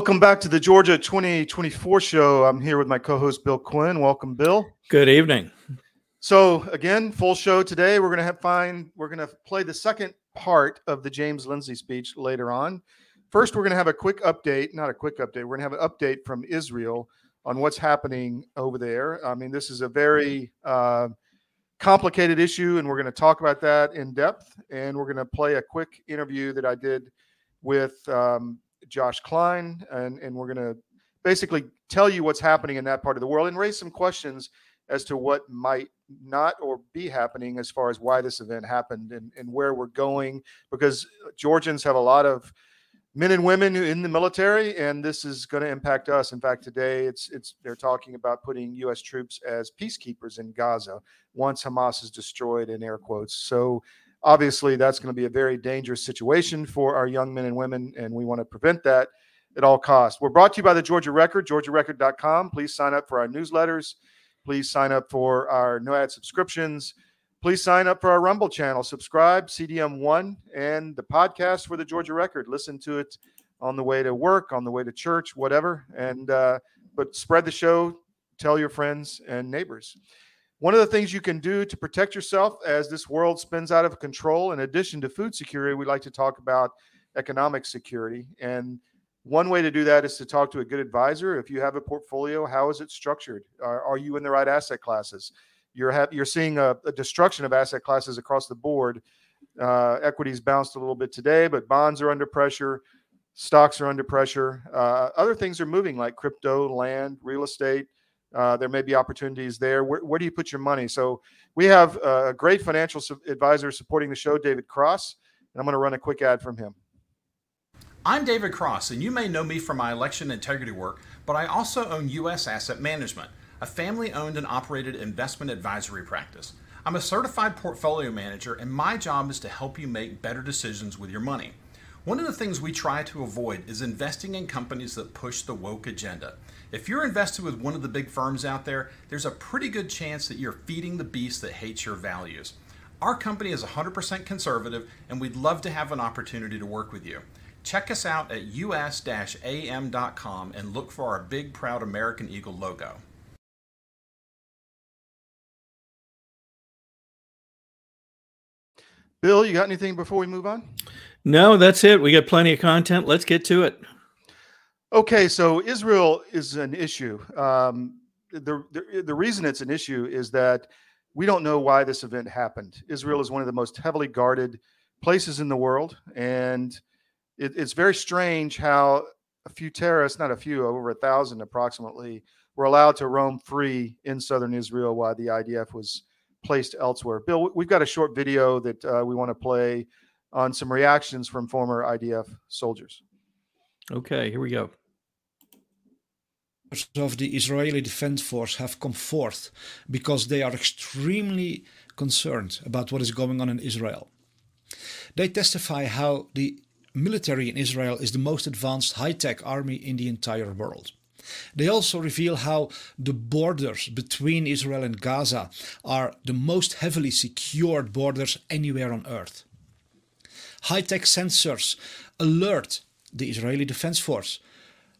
Welcome back to the Georgia 2024 show. I'm here with my co host, Bill Quinn. Welcome, Bill. Good evening. So, again, full show today. We're going to have find, we're going to play the second part of the James Lindsay speech later on. First, we're going to have a quick update, not a quick update, we're going to have an update from Israel on what's happening over there. I mean, this is a very uh, complicated issue, and we're going to talk about that in depth. And we're going to play a quick interview that I did with um, Josh Klein, and, and we're going to basically tell you what's happening in that part of the world and raise some questions as to what might not or be happening as far as why this event happened and, and where we're going because Georgians have a lot of men and women in the military and this is going to impact us. In fact today it's it's they're talking about putting US troops as peacekeepers in Gaza once Hamas is destroyed in air quotes. So obviously that's going to be a very dangerous situation for our young men and women and we want to prevent that at all costs. We're brought to you by the georgia record georgiarecord.com please sign up for our newsletters. Please sign up for our no ad subscriptions. Please sign up for our rumble channel. Subscribe cdm1 and the podcast for the georgia record. Listen to it on the way to work on the way to church whatever and uh, but spread the show tell your friends and neighbors one of the things you can do to protect yourself as this world spins out of control, in addition to food security, we like to talk about economic security. And one way to do that is to talk to a good advisor. If you have a portfolio, how is it structured? Are, are you in the right asset classes? You're ha- you're seeing a, a, destruction of asset classes across the board. Uh, equities bounced a little bit today, but bonds are under pressure. Stocks are under pressure. Uh, other things are moving, like crypto, land, real estate. Uh, there may be opportunities there. Where, where, do you put your money? So we have a great financial advisor supporting the show, David Cross, and I'm going to run a quick ad from him. I'm David Cross, and you may know me from my election integrity work, but I also own U.S. Asset Management, a family owned and operated investment advisory practice. I'm a certified portfolio manager, and my job is to help you make better decisions with your money. One of the things we try to avoid is investing in companies that push the woke agenda. If you're invested with one of the big firms out there, there's a pretty good chance that you're feeding the beast that hates your values. Our company is 100% conservative, and we'd love to have an opportunity to work with you. Check us out at us-am.com and look for our big, proud American Eagle logo. Bill, you got anything before we move on? No, that's it. We got plenty of content. Let's get to it. Okay, so Israel is an issue. Um, the, the, the reason it's an issue is that we don't know why this event happened. Israel is one of the most heavily guarded places in the world, and it, it's very strange how a few terrorists, not a few, over a thousand approximately, were allowed to roam free in southern Israel while the IDF was placed elsewhere. Bill, we've got a short video that uh, we want to play on some reactions from former IDF soldiers. Okay, here we go of the Israeli Defense Force have come forth because they are extremely concerned about what is going on in Israel. They testify how the military in Israel is the most advanced high tech army in the entire world. They also reveal how the borders between Israel and Gaza are the most heavily secured borders anywhere on earth. High tech sensors alert the Israeli Defense Force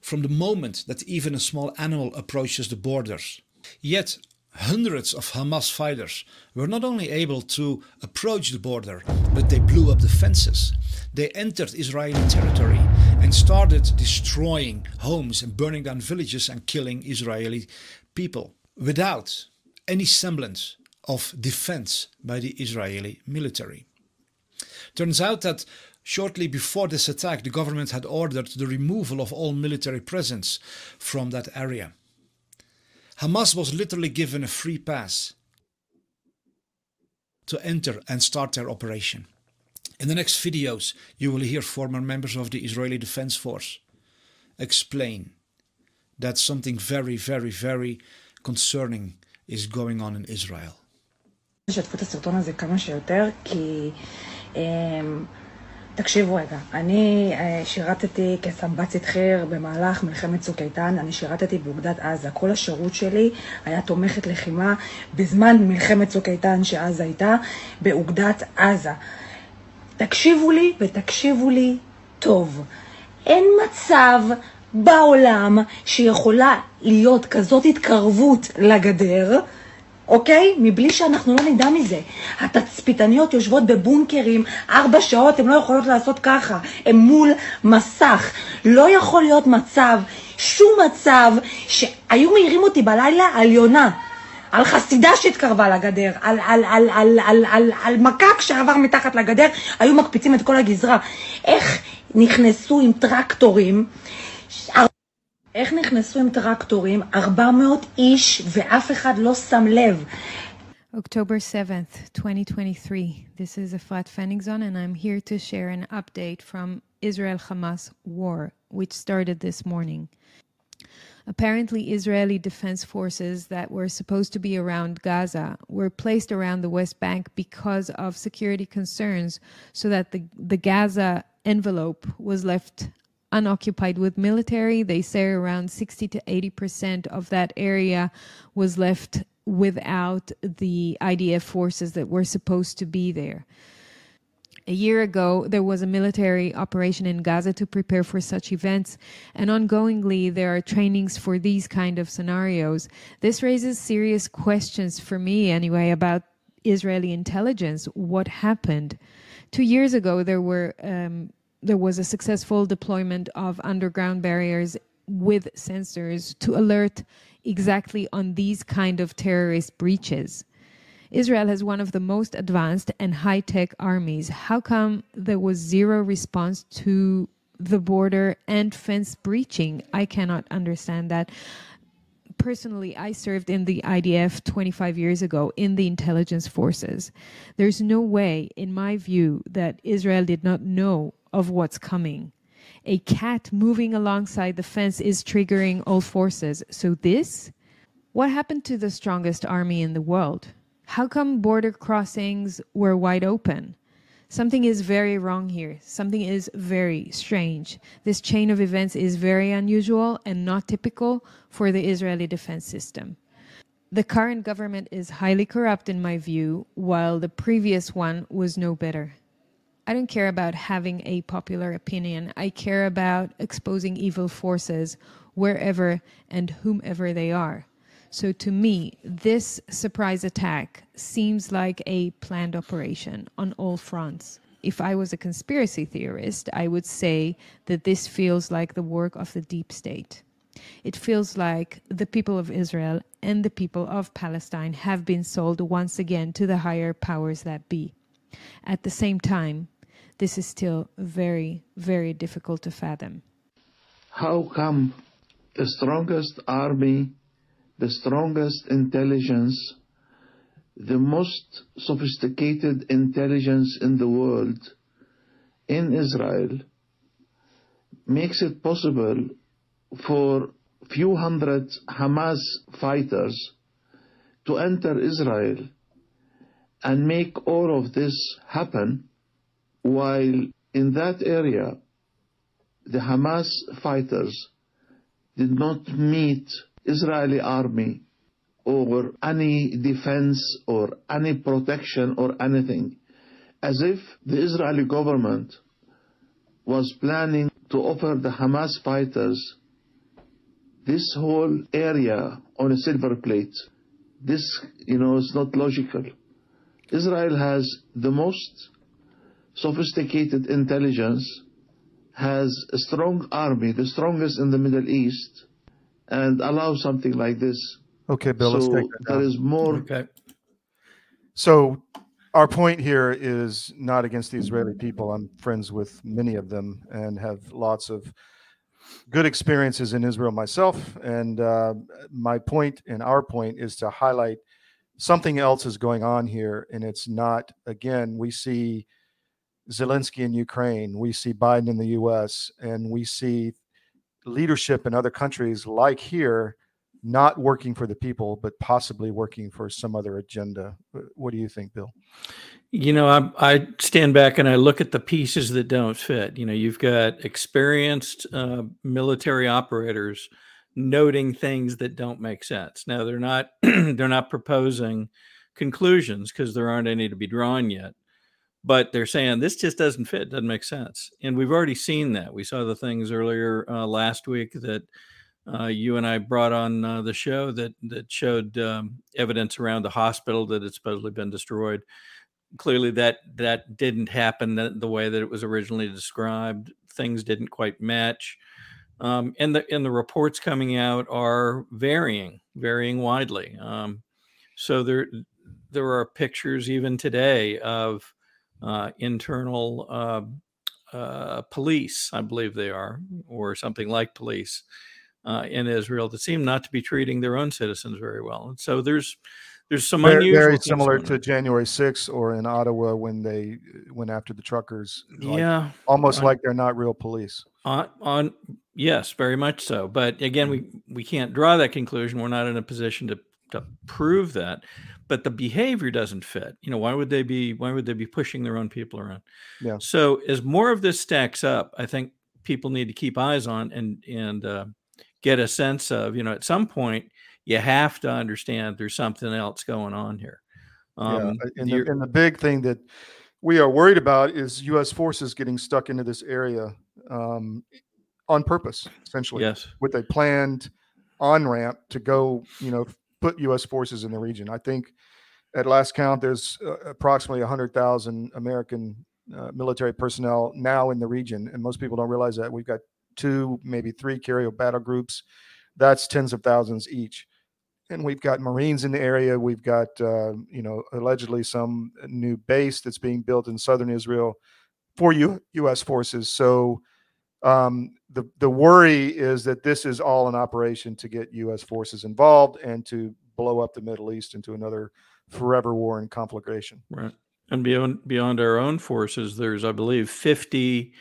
from the moment that even a small animal approaches the borders. Yet, hundreds of Hamas fighters were not only able to approach the border, but they blew up the fences. They entered Israeli territory and started destroying homes and burning down villages and killing Israeli people without any semblance of defense by the Israeli military. Turns out that Shortly before this attack, the government had ordered the removal of all military presence from that area. Hamas was literally given a free pass to enter and start their operation. In the next videos, you will hear former members of the Israeli Defense Force explain that something very, very, very concerning is going on in Israel. תקשיבו רגע, אני אה, שירתתי כסמב"צית חי"ר במהלך מלחמת צוק איתן, אני שירתתי באוגדת עזה. כל השירות שלי היה תומכת לחימה בזמן מלחמת צוק איתן שעזה הייתה, באוגדת עזה. תקשיבו לי ותקשיבו לי טוב. אין מצב בעולם שיכולה להיות כזאת התקרבות לגדר, אוקיי? מבלי שאנחנו לא נדע מזה. התצפיתניות יושבות בבונקרים ארבע שעות, הן לא יכולות לעשות ככה, הן מול מסך. לא יכול להיות מצב, שום מצב, שהיו מעירים אותי בלילה על יונה. על חסידה שהתקרבה לגדר, על, על, על, על, על, על, על מקק שעבר מתחת לגדר, היו מקפיצים את כל הגזרה. איך נכנסו עם טרקטורים, איך נכנסו עם טרקטורים 400 איש ואף אחד לא שם לב? October 7th, 2023. This is Efrat Fenigson, and I'm here to share an update from Israel Hamas war, which started this morning. Apparently, Israeli defense forces that were supposed to be around Gaza were placed around the West Bank because of security concerns, so that the, the Gaza envelope was left unoccupied with military. They say around 60 to 80% of that area was left without the IDF forces that were supposed to be there. A year ago, there was a military operation in Gaza to prepare for such events, and ongoingly, there are trainings for these kind of scenarios. This raises serious questions for me, anyway, about Israeli intelligence. What happened? Two years ago, there were um, there was a successful deployment of underground barriers with sensors to alert exactly on these kind of terrorist breaches. Israel has one of the most advanced and high tech armies. How come there was zero response to the border and fence breaching? I cannot understand that. Personally, I served in the IDF 25 years ago in the intelligence forces. There's no way, in my view, that Israel did not know of what's coming. A cat moving alongside the fence is triggering all forces. So, this? What happened to the strongest army in the world? How come border crossings were wide open? Something is very wrong here. Something is very strange. This chain of events is very unusual and not typical for the Israeli defense system. The current government is highly corrupt, in my view, while the previous one was no better. I don't care about having a popular opinion. I care about exposing evil forces wherever and whomever they are. So to me, this surprise attack seems like a planned operation on all fronts. If I was a conspiracy theorist, I would say that this feels like the work of the deep state. It feels like the people of Israel and the people of Palestine have been sold once again to the higher powers that be. At the same time, this is still very, very difficult to fathom. How come the strongest army, the strongest intelligence, the most sophisticated intelligence in the world in Israel makes it possible for few hundred Hamas fighters to enter Israel and make all of this happen while in that area the Hamas fighters did not meet Israeli army or any defense or any protection or anything as if the Israeli government was planning to offer the Hamas fighters this whole area on a silver plate. This, you know, is not logical. Israel has the most sophisticated intelligence, has a strong army, the strongest in the Middle East, and allow something like this. Okay, Bill, let's so take that there down. is more Okay. So our point here is not against the Israeli people. I'm friends with many of them and have lots of good experiences in Israel myself. And uh, my point and our point is to highlight something else is going on here. And it's not, again, we see Zelensky in Ukraine, we see Biden in the US, and we see leadership in other countries like here not working for the people, but possibly working for some other agenda. What do you think, Bill? You know, I, I stand back and I look at the pieces that don't fit. You know, you've got experienced uh, military operators noting things that don't make sense. Now they're not they're not proposing conclusions because there aren't any to be drawn yet. but they're saying this just doesn't fit, doesn't make sense. And we've already seen that. We saw the things earlier uh, last week that uh, you and I brought on uh, the show that that showed um, evidence around the hospital that had supposedly been destroyed. Clearly, that that didn't happen the, the way that it was originally described. Things didn't quite match, um, and the and the reports coming out are varying, varying widely. Um, so there there are pictures even today of uh, internal uh, uh, police, I believe they are, or something like police uh, in Israel that seem not to be treating their own citizens very well. And so there's there's some very, unusual very similar to January 6th or in Ottawa when they went after the truckers. Like, yeah, almost like they're not real police. On, on yes, very much so. But again, we we can't draw that conclusion. We're not in a position to to prove that. But the behavior doesn't fit. You know, why would they be why would they be pushing their own people around? Yeah. So as more of this stacks up, I think people need to keep eyes on and and uh, get a sense of, you know, at some point you have to understand there's something else going on here. Um, yeah, and the, and the big thing that we are worried about is U.S. forces getting stuck into this area um, on purpose, essentially. Yes, with a planned on ramp to go, you know, put U.S. forces in the region. I think at last count, there's uh, approximately 100,000 American uh, military personnel now in the region, and most people don't realize that we've got two, maybe three carrier battle groups. That's tens of thousands each. And we've got Marines in the area. We've got, uh, you know, allegedly some new base that's being built in southern Israel for U- U.S. forces. So um, the the worry is that this is all an operation to get U.S. forces involved and to blow up the Middle East into another forever war and conflagration. Right. And beyond beyond our own forces, there's, I believe, 50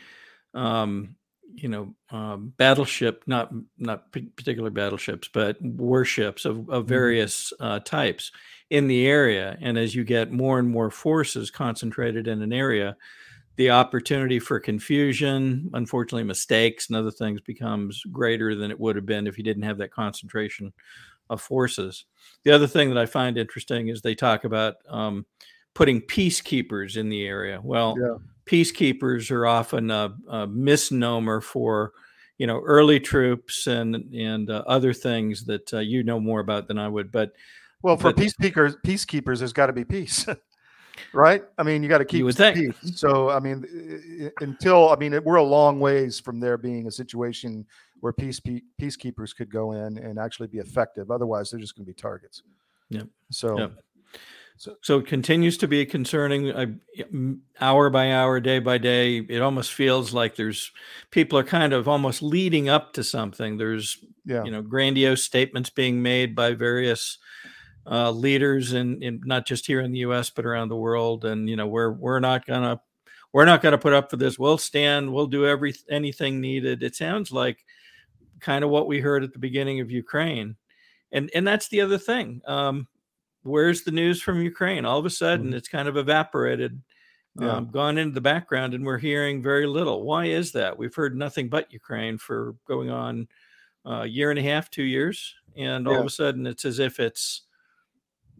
um, you know um, battleship not not particular battleships but warships of, of mm-hmm. various uh, types in the area. And as you get more and more forces concentrated in an area the opportunity for confusion unfortunately mistakes and other things becomes greater than it would have been if you didn't have that concentration of forces. The other thing that i find interesting is they talk about um, putting peacekeepers in the area. Well yeah peacekeepers are often a, a misnomer for you know early troops and and uh, other things that uh, you know more about than I would. But well, for but, peacekeepers, peacekeepers, there's got to be peace, right? I mean, you got to keep peace. So, I mean, until I mean, we're a long ways from there being a situation where peace peacekeepers could go in and actually be effective. Otherwise, they're just going to be targets. Yeah. So. Yep. So, so it continues to be concerning uh, hour by hour, day by day. It almost feels like there's people are kind of almost leading up to something. There's, yeah. you know, grandiose statements being made by various uh, leaders, and in, in, not just here in the U.S. but around the world. And you know, we're we're not gonna we're not gonna put up for this. We'll stand. We'll do every anything needed. It sounds like kind of what we heard at the beginning of Ukraine, and and that's the other thing. Um, where's the news from Ukraine? All of a sudden, mm-hmm. it's kind of evaporated, yeah. um, gone into the background, and we're hearing very little. Why is that? We've heard nothing but Ukraine for going on a year and a half, two years, and all yeah. of a sudden, it's as if it's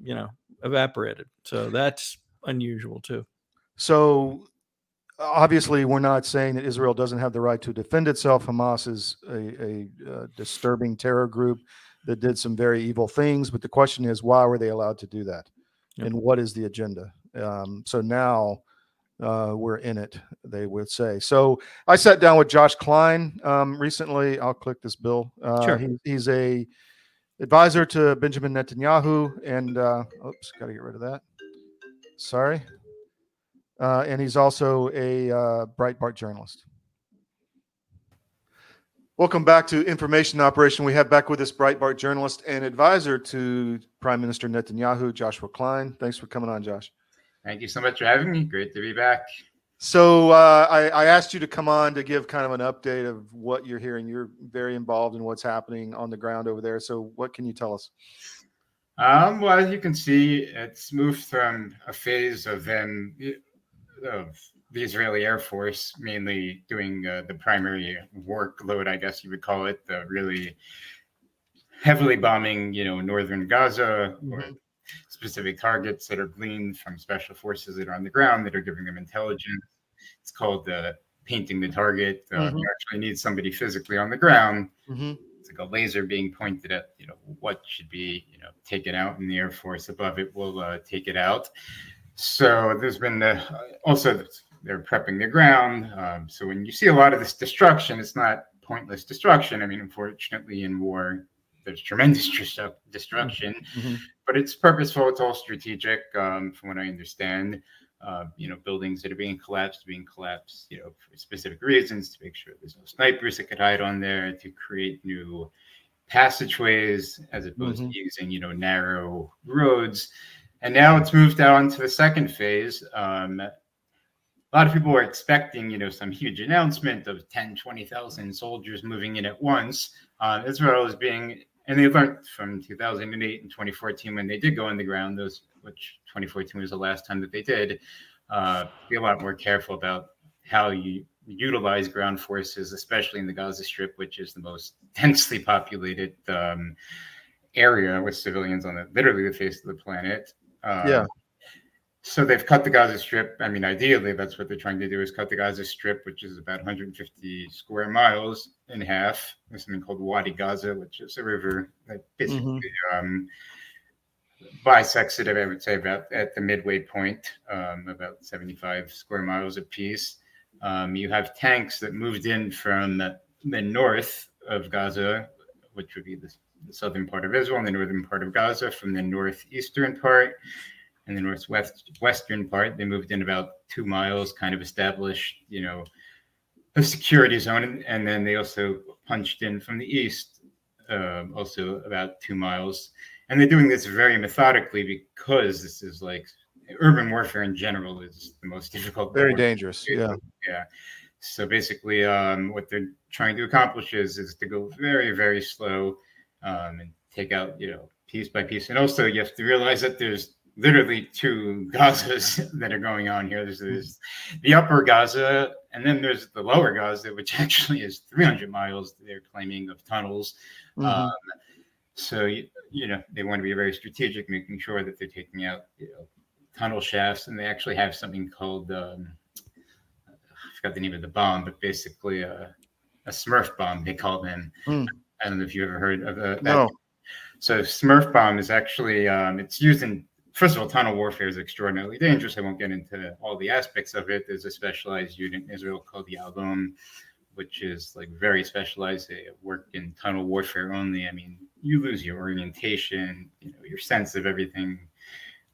you know evaporated. So that's unusual too. So obviously we're not saying that Israel doesn't have the right to defend itself. Hamas is a, a, a, disturbing terror group that did some very evil things. But the question is, why were they allowed to do that? Yep. And what is the agenda? Um, so now uh, we're in it, they would say. So I sat down with Josh Klein um, recently. I'll click this bill. Uh, sure. He, he's a advisor to Benjamin Netanyahu, and uh, oops, got to get rid of that. Sorry. Uh, and he's also a uh, Breitbart journalist. Welcome back to Information Operation. We have back with us Breitbart journalist and advisor to Prime Minister Netanyahu, Joshua Klein. Thanks for coming on, Josh. Thank you so much for having me. Great to be back. So uh, I, I, asked you to come on to give kind of an update of what you're hearing. You're very involved in what's happening on the ground over there. So what can you tell us? Um, well, as you can see, it's moved from a phase of them of the Israeli Air Force, mainly doing uh, the primary workload, I guess you would call it, the really heavily bombing, you know, northern Gaza or specific targets that are gleaned from special forces that are on the ground that are giving them intelligence. It's called uh, painting the target. Uh, Mhm. You actually need somebody physically on the ground. Mhm. It's like a laser being pointed at, you know, what should be, you know, taken out, and the Air Force above it will uh, take it out. So there's been uh, also they're prepping the ground. Um, so when you see a lot of this destruction, it's not pointless destruction. I mean, unfortunately, in war, there's tremendous destru- destruction, Mhm. but it's purposeful. It's all strategic, um, from what I understand. Uh, you know, buildings that are being collapsed, being collapsed, you know, for specific reasons to make sure there's no snipers that could hide on there, to create new passageways as opposed Mhm. to using, you know, narrow roads. And now it's moved on to the second phase. Um, a lot of people were expecting, you know, some huge announcement of 10, 20,000 soldiers moving in at once. Uh, Israel is being, and they learned from 2008 and 2014 when they did go on the ground, those, which 2014 was the last time that they did, uh, be a lot more careful about how you utilize ground forces, especially in the Gaza Strip, which is the most densely populated um, area with civilians on the literally the face of the planet. Uh, Yeah. So they've cut the Gaza Strip. I mean, ideally, that's what they're trying to do is cut the Gaza Strip, which is about 150 square miles, in half. There's something called Wadi Gaza, which is a river that basically um, bisects it. I would say about at the midway point, um, about 75 square miles apiece. Um, you have tanks that moved in from the, the north of Gaza, which would be the, the southern part of Israel, and the northern part of Gaza, from the northeastern part and the northwest western part. They moved in about two miles, kind of established, you know, a security zone, and, and then they also punched in from the east, um, also about two miles. And they're doing this very methodically because this is like urban warfare in general is the most difficult. Very dangerous. Yeah. Yeah. So basically, um, what they're trying to accomplish is is to go very, very slow um, and take out, you know, piece by piece. And also, you have to realize that there's literally two Gazas that are going on here. There's, there's the upper Gaza, and then there's the lower Gaza, which actually is 300 miles. They're claiming of tunnels. Mhm. Um, so you, you know they want to be very strategic, making sure that they're taking out you know, tunnel shafts, and they actually have something called um, I forgot the name of the bomb, but basically a, a Smurf bomb they call them. Hmm. I don't know if you ever heard of uh, that. No. So Smurf bomb is actually um, it's used in first of all tunnel warfare is extraordinarily dangerous. I won't get into all the aspects of it. There's a specialized unit in Israel called the Alon, which is like very specialized. They work in tunnel warfare only. I mean, you lose your orientation, you know, your sense of everything,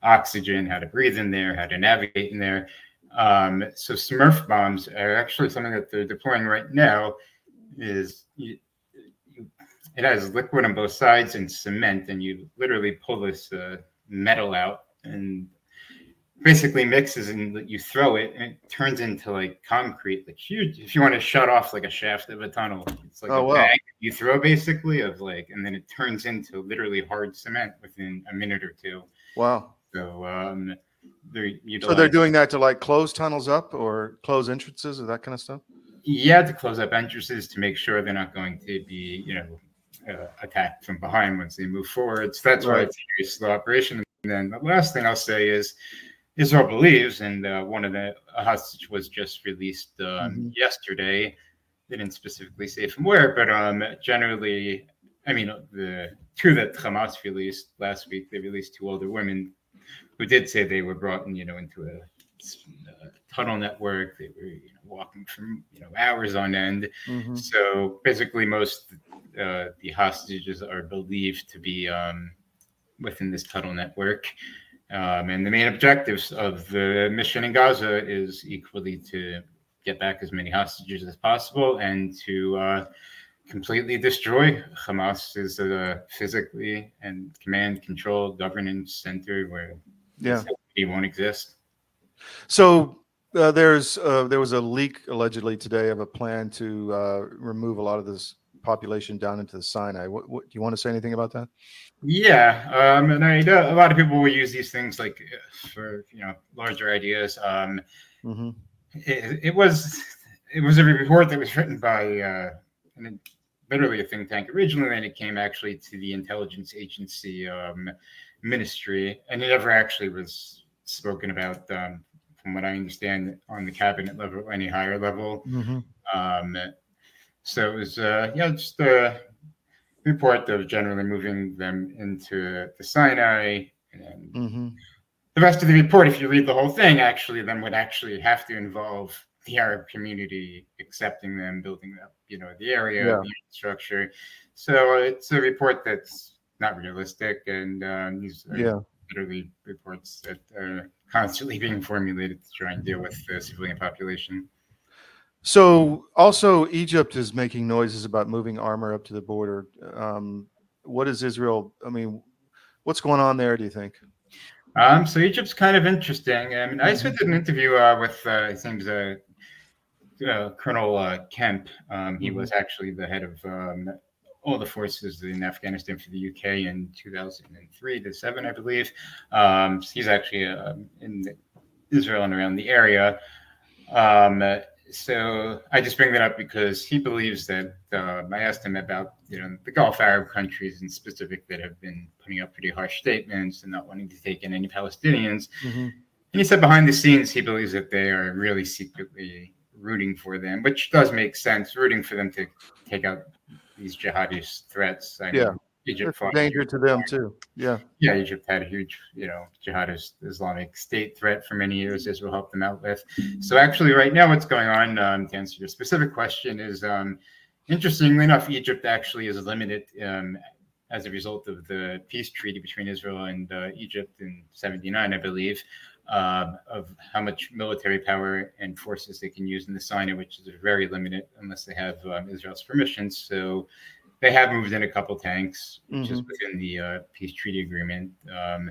oxygen, how to breathe in there, how to navigate in there. Um, so Smurf bombs are actually something that they're deploying right now. Is you, it has liquid on both sides and cement, and you literally pull this uh, metal out and basically mixes and you throw it and it turns into like concrete like huge if you want to shut off like a shaft of a tunnel it's like Oh, a wow. bag you throw basically of like and then it turns into literally hard cement within a minute or two Wow. so um they're So they're doing that to like close tunnels up or close entrances or that kind of stuff. yeah to close up entrances to make sure they're not going to be you know uh, attacked from behind once they move forward. So that's why it's a slow operation. And then the last thing i'll say is israel believes and uh, one of the a hostage was just released um, Mhm. yesterday. They didn't specifically say from where but um generally i mean the two that hamas released last week they released two older women who did say they were brought in you know into a uh, tunnel network. They were you know, walking from you know hours on end Mhm. so basically, most uh, the hostages are believed to be um, within this tunnel network. Um, and the main objectives of the mission in Gaza is equally to get back as many hostages as possible and to uh, completely destroy Hamas as a physically and command control governance center where Yeah. it won't exist. So uh, there's uh, there was a leak allegedly today of a plan to uh, remove a lot of this population down into the Sinai. What, what do you want to say anything about that? Yeah, um, and I know a lot of people will use these things like uh, for you know larger ideas. Um, hmm it, it was it was a report that was written by uh, an, literally a think tank originally, and it came actually to the intelligence agency um, ministry, and it never actually was spoken about, um, from what I understand, on the cabinet level or any higher level. Mhm. Um, so it was, uh, yeah, just a report of generally moving them into the Sinai. And then Mhm. the rest of the report, if you read the whole thing, actually then would actually have to involve the Arab community accepting them, building up, you know, the area, Yeah. the infrastructure. So it's a report that's not realistic, and um, these are Yeah. literally reports that are constantly being formulated to try and deal with the civilian population. So also Egypt is making noises about moving armor up to the border. Um, what is Israel? I mean, what's going on there? Do you think? Um, so Egypt's kind of interesting. I mean, I also did an interview uh, with uh, it seems uh, uh, Colonel uh, Kemp. Um, he was actually the head of um, all the forces in Afghanistan for the UK in 2003 to seven, I believe. Um, he's actually um in Israel and around the area. Um, so I just bring that up because he believes that um I asked him about you know the Gulf Arab countries in specific that have been putting up pretty harsh statements and not wanting to take in any Palestinians. Mhm. And he said behind the scenes he believes that they are really secretly rooting for them, which does make sense, rooting for them to take out these jihadist threats. I Yeah. know Egypt a fought danger to them too. Yeah. yeah, Egypt had a huge, you know, jihadist Islamic State threat for many years. Israel helped them out with. So actually, right now, what's going on um, to answer your specific question is, um, interestingly enough, Egypt actually is limited um, as a result of the peace treaty between Israel and uh, Egypt in '79, I believe. Um, of how much military power and forces they can use in the Sinai, which is very limited unless they have um, Israel's permission. So they have moved in a couple tanks, which is within the uh, peace treaty agreement. Um,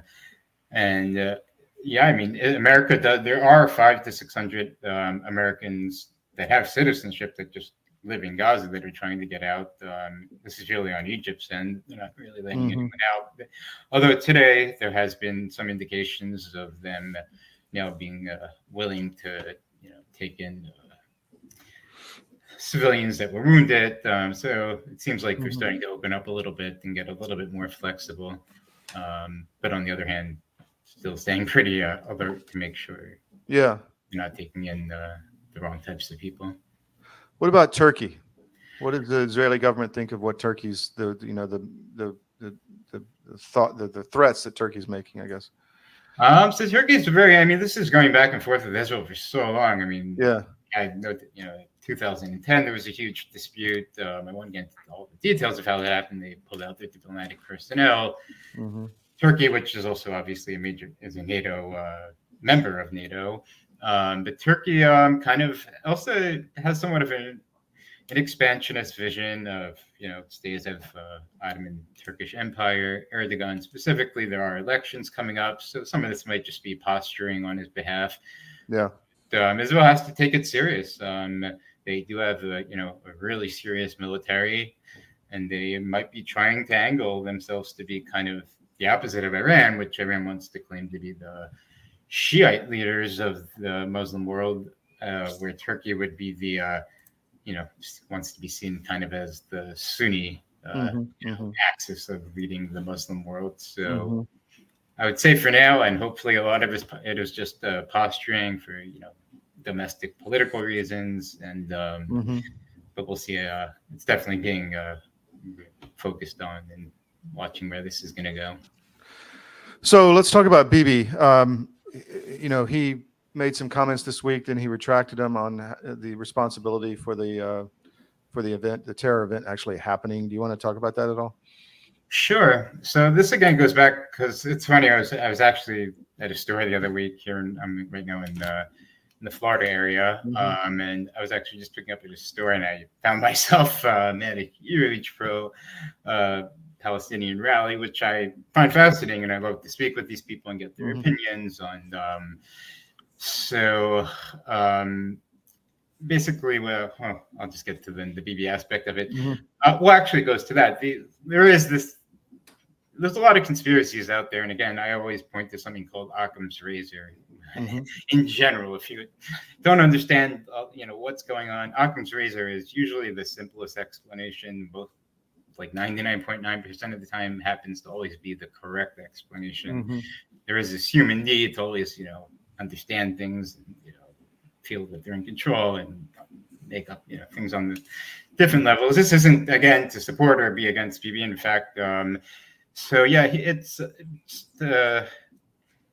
and uh, yeah, I mean, America does. There are five to six hundred um, Americans that have citizenship that just live in Gaza that are trying to get out. Um, this is really on Egypt's end. They're not really letting Mhm. anyone out. Although today there has been some indications of them now being uh, willing to, you know, take in. Uh, civilians that were wounded. Um, so it seems like they're Mhm. starting to open up a little bit and get a little bit more flexible. Um, but on the other hand, still staying pretty uh, alert to make sure Yeah. you're not taking in uh, the wrong types of people. What about Turkey? What does the Israeli government think of what Turkey's the you know the the the, the, the thought the, the threats that Turkey's making? I guess. Um, so Turkey's very. I mean, this is going back and forth with Israel for so long. I mean, Yeah. I know that you know, 2010 there was a huge dispute. Um, I won't get into all the details of how that happened. They pulled out their diplomatic personnel. hmm Turkey, which is also obviously a major, is a NATO uh, member of NATO. Um, but Turkey um, kind of also has somewhat of an, an expansionist vision of, you know, stays of uh, Ottoman Turkish Empire. Erdogan specifically, there are elections coming up, so some of this might just be posturing on his behalf. Yeah. Um, Israel has to take it serious. Um, they do have, a, you know, a really serious military, and they might be trying to angle themselves to be kind of the opposite of Iran, which Iran wants to claim to be the Shiite leaders of the Muslim world, uh, where Turkey would be the, uh, you know, wants to be seen kind of as the Sunni uh, Mhm, you know, mhm. axis of leading the Muslim world. So Mhm. I would say for now, and hopefully a lot of it, it is just uh, posturing for you know domestic political reasons, and um, Mhm. but we'll see. Uh, it's definitely being uh, focused on and watching where this is going to go. So let's talk about Bibi. Um, y- you know, he made some comments this week, then he retracted them on uh, the responsibility for the uh, for the event, the terror event actually happening. Do you want to talk about that at all? Sure. So this again goes back because it's funny. I was I was actually at a store the other week here. In, I'm right now in the in the Florida area, Mhm. um, and I was actually just picking up at a store, and I found myself um, at a huge pro uh, Palestinian rally, which I find fascinating, and I love to speak with these people and get their Mhm. opinions on. Um, so um, basically, well, well, I'll just get to the, the Bibi aspect of it. Mhm. Uh, well, actually, it goes to that. The, there is this. There's a lot of conspiracies out there, and again, I always point to something called Occam's razor. Mhm. In general, if you don't understand, uh, you know what's going on, Occam's razor is usually the simplest explanation, both like 99.9% of the time happens to always be the correct explanation. Mhm. There is this human need to always, you know, understand things, and, you know, feel that they're in control and make up, you know, things on the different levels. This isn't again to support or be against Bibi. In fact, um, so yeah, it's, it's the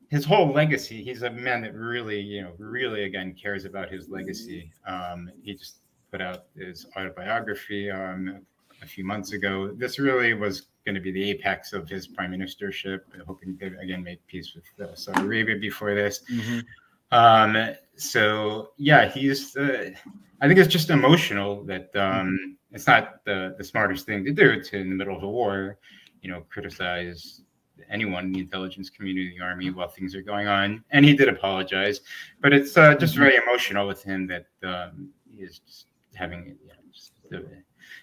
his whole legacy. He's a man that really, you know, really again cares about his legacy. Um, he just put out his autobiography um, a few months ago. This really was going to be the apex of his prime ministership, hoping to again make peace with uh, Saudi Arabia before this. Mhm. Um, so yeah, he's. Uh, I think it's just emotional that um, it's not the the smartest thing to do to in the middle of a war, you know, criticize anyone in the intelligence community, the army, while things are going on. And he did apologize, but it's uh, just very emotional with him that um, he is just having. You know, just a,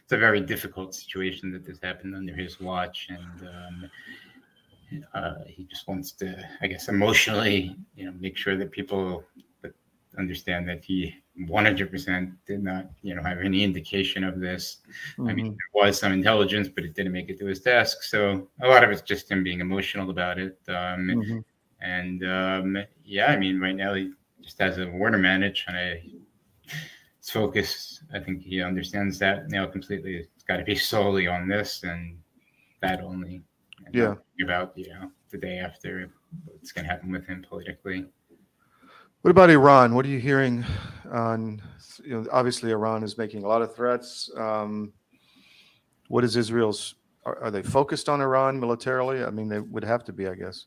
it's a very difficult situation that this happened under his watch, and um, uh, he just wants to, I guess, emotionally, you know, make sure that people understand that he 100% did not, you know, have any indication of this. I mean, there was some intelligence, but it didn't make it to his desk. So a lot of it's just him being emotional about it. Um, Mhm. And um, yeah, I mean, right now he just has a war to manage, and I, focus, I think he understands that now completely. It's got to be solely on this and that only. and Yeah. About you know the day after what's going to happen with him politically. What about Iran? What are you hearing on? You know, obviously Iran is making a lot of threats. Um, what is Israel's? Are, are they focused on Iran militarily? I mean, they would have to be, I guess.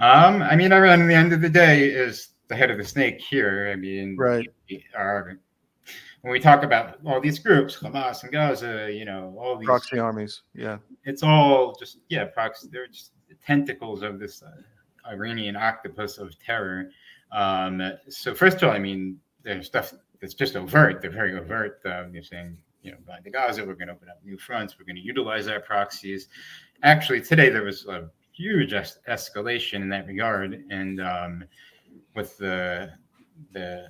Um, I mean, Iran, at the end of the day, is the head of the snake here. I mean, Right. Our, when we talk about all these groups, Hamas and Gaza, you know, all these, Proxy armies. Yeah. it's all just yeah, proxy. They're just the tentacles of this uh, Iranian octopus of terror. Um, so first of all, I mean, there's stuff that's just overt. They're very overt. Um, they're saying, you know, by the Gaza, we're going to open up new fronts. We're going to utilize our proxies. Actually, today there was a huge es- escalation in that regard, and um, with the the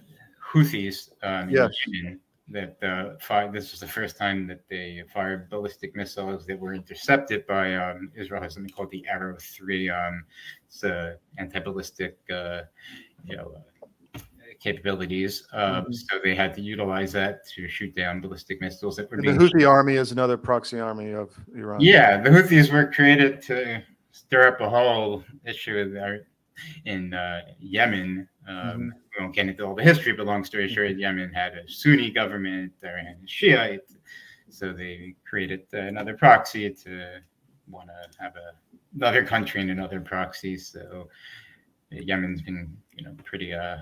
Houthis um, in Yes. Yemen, that uh, fired, this was the first time that they fired ballistic missiles that were intercepted by um, Israel has something called the Arrow Three. Um, it's a anti-ballistic, uh, you know, uh, capabilities. Um, Mhm. So they had to utilize that to shoot down ballistic missiles that were the Houthi army is another proxy army of Iran. yeah, the Houthis were created to stir up a whole issue there in uh, Yemen. Um, We won't get into all the history, but long story short, Yemen had a Sunni government, Iran is Shiite, so they created another proxy to want to have a, another country and another proxy. So Yemen's been, you know, pretty uh,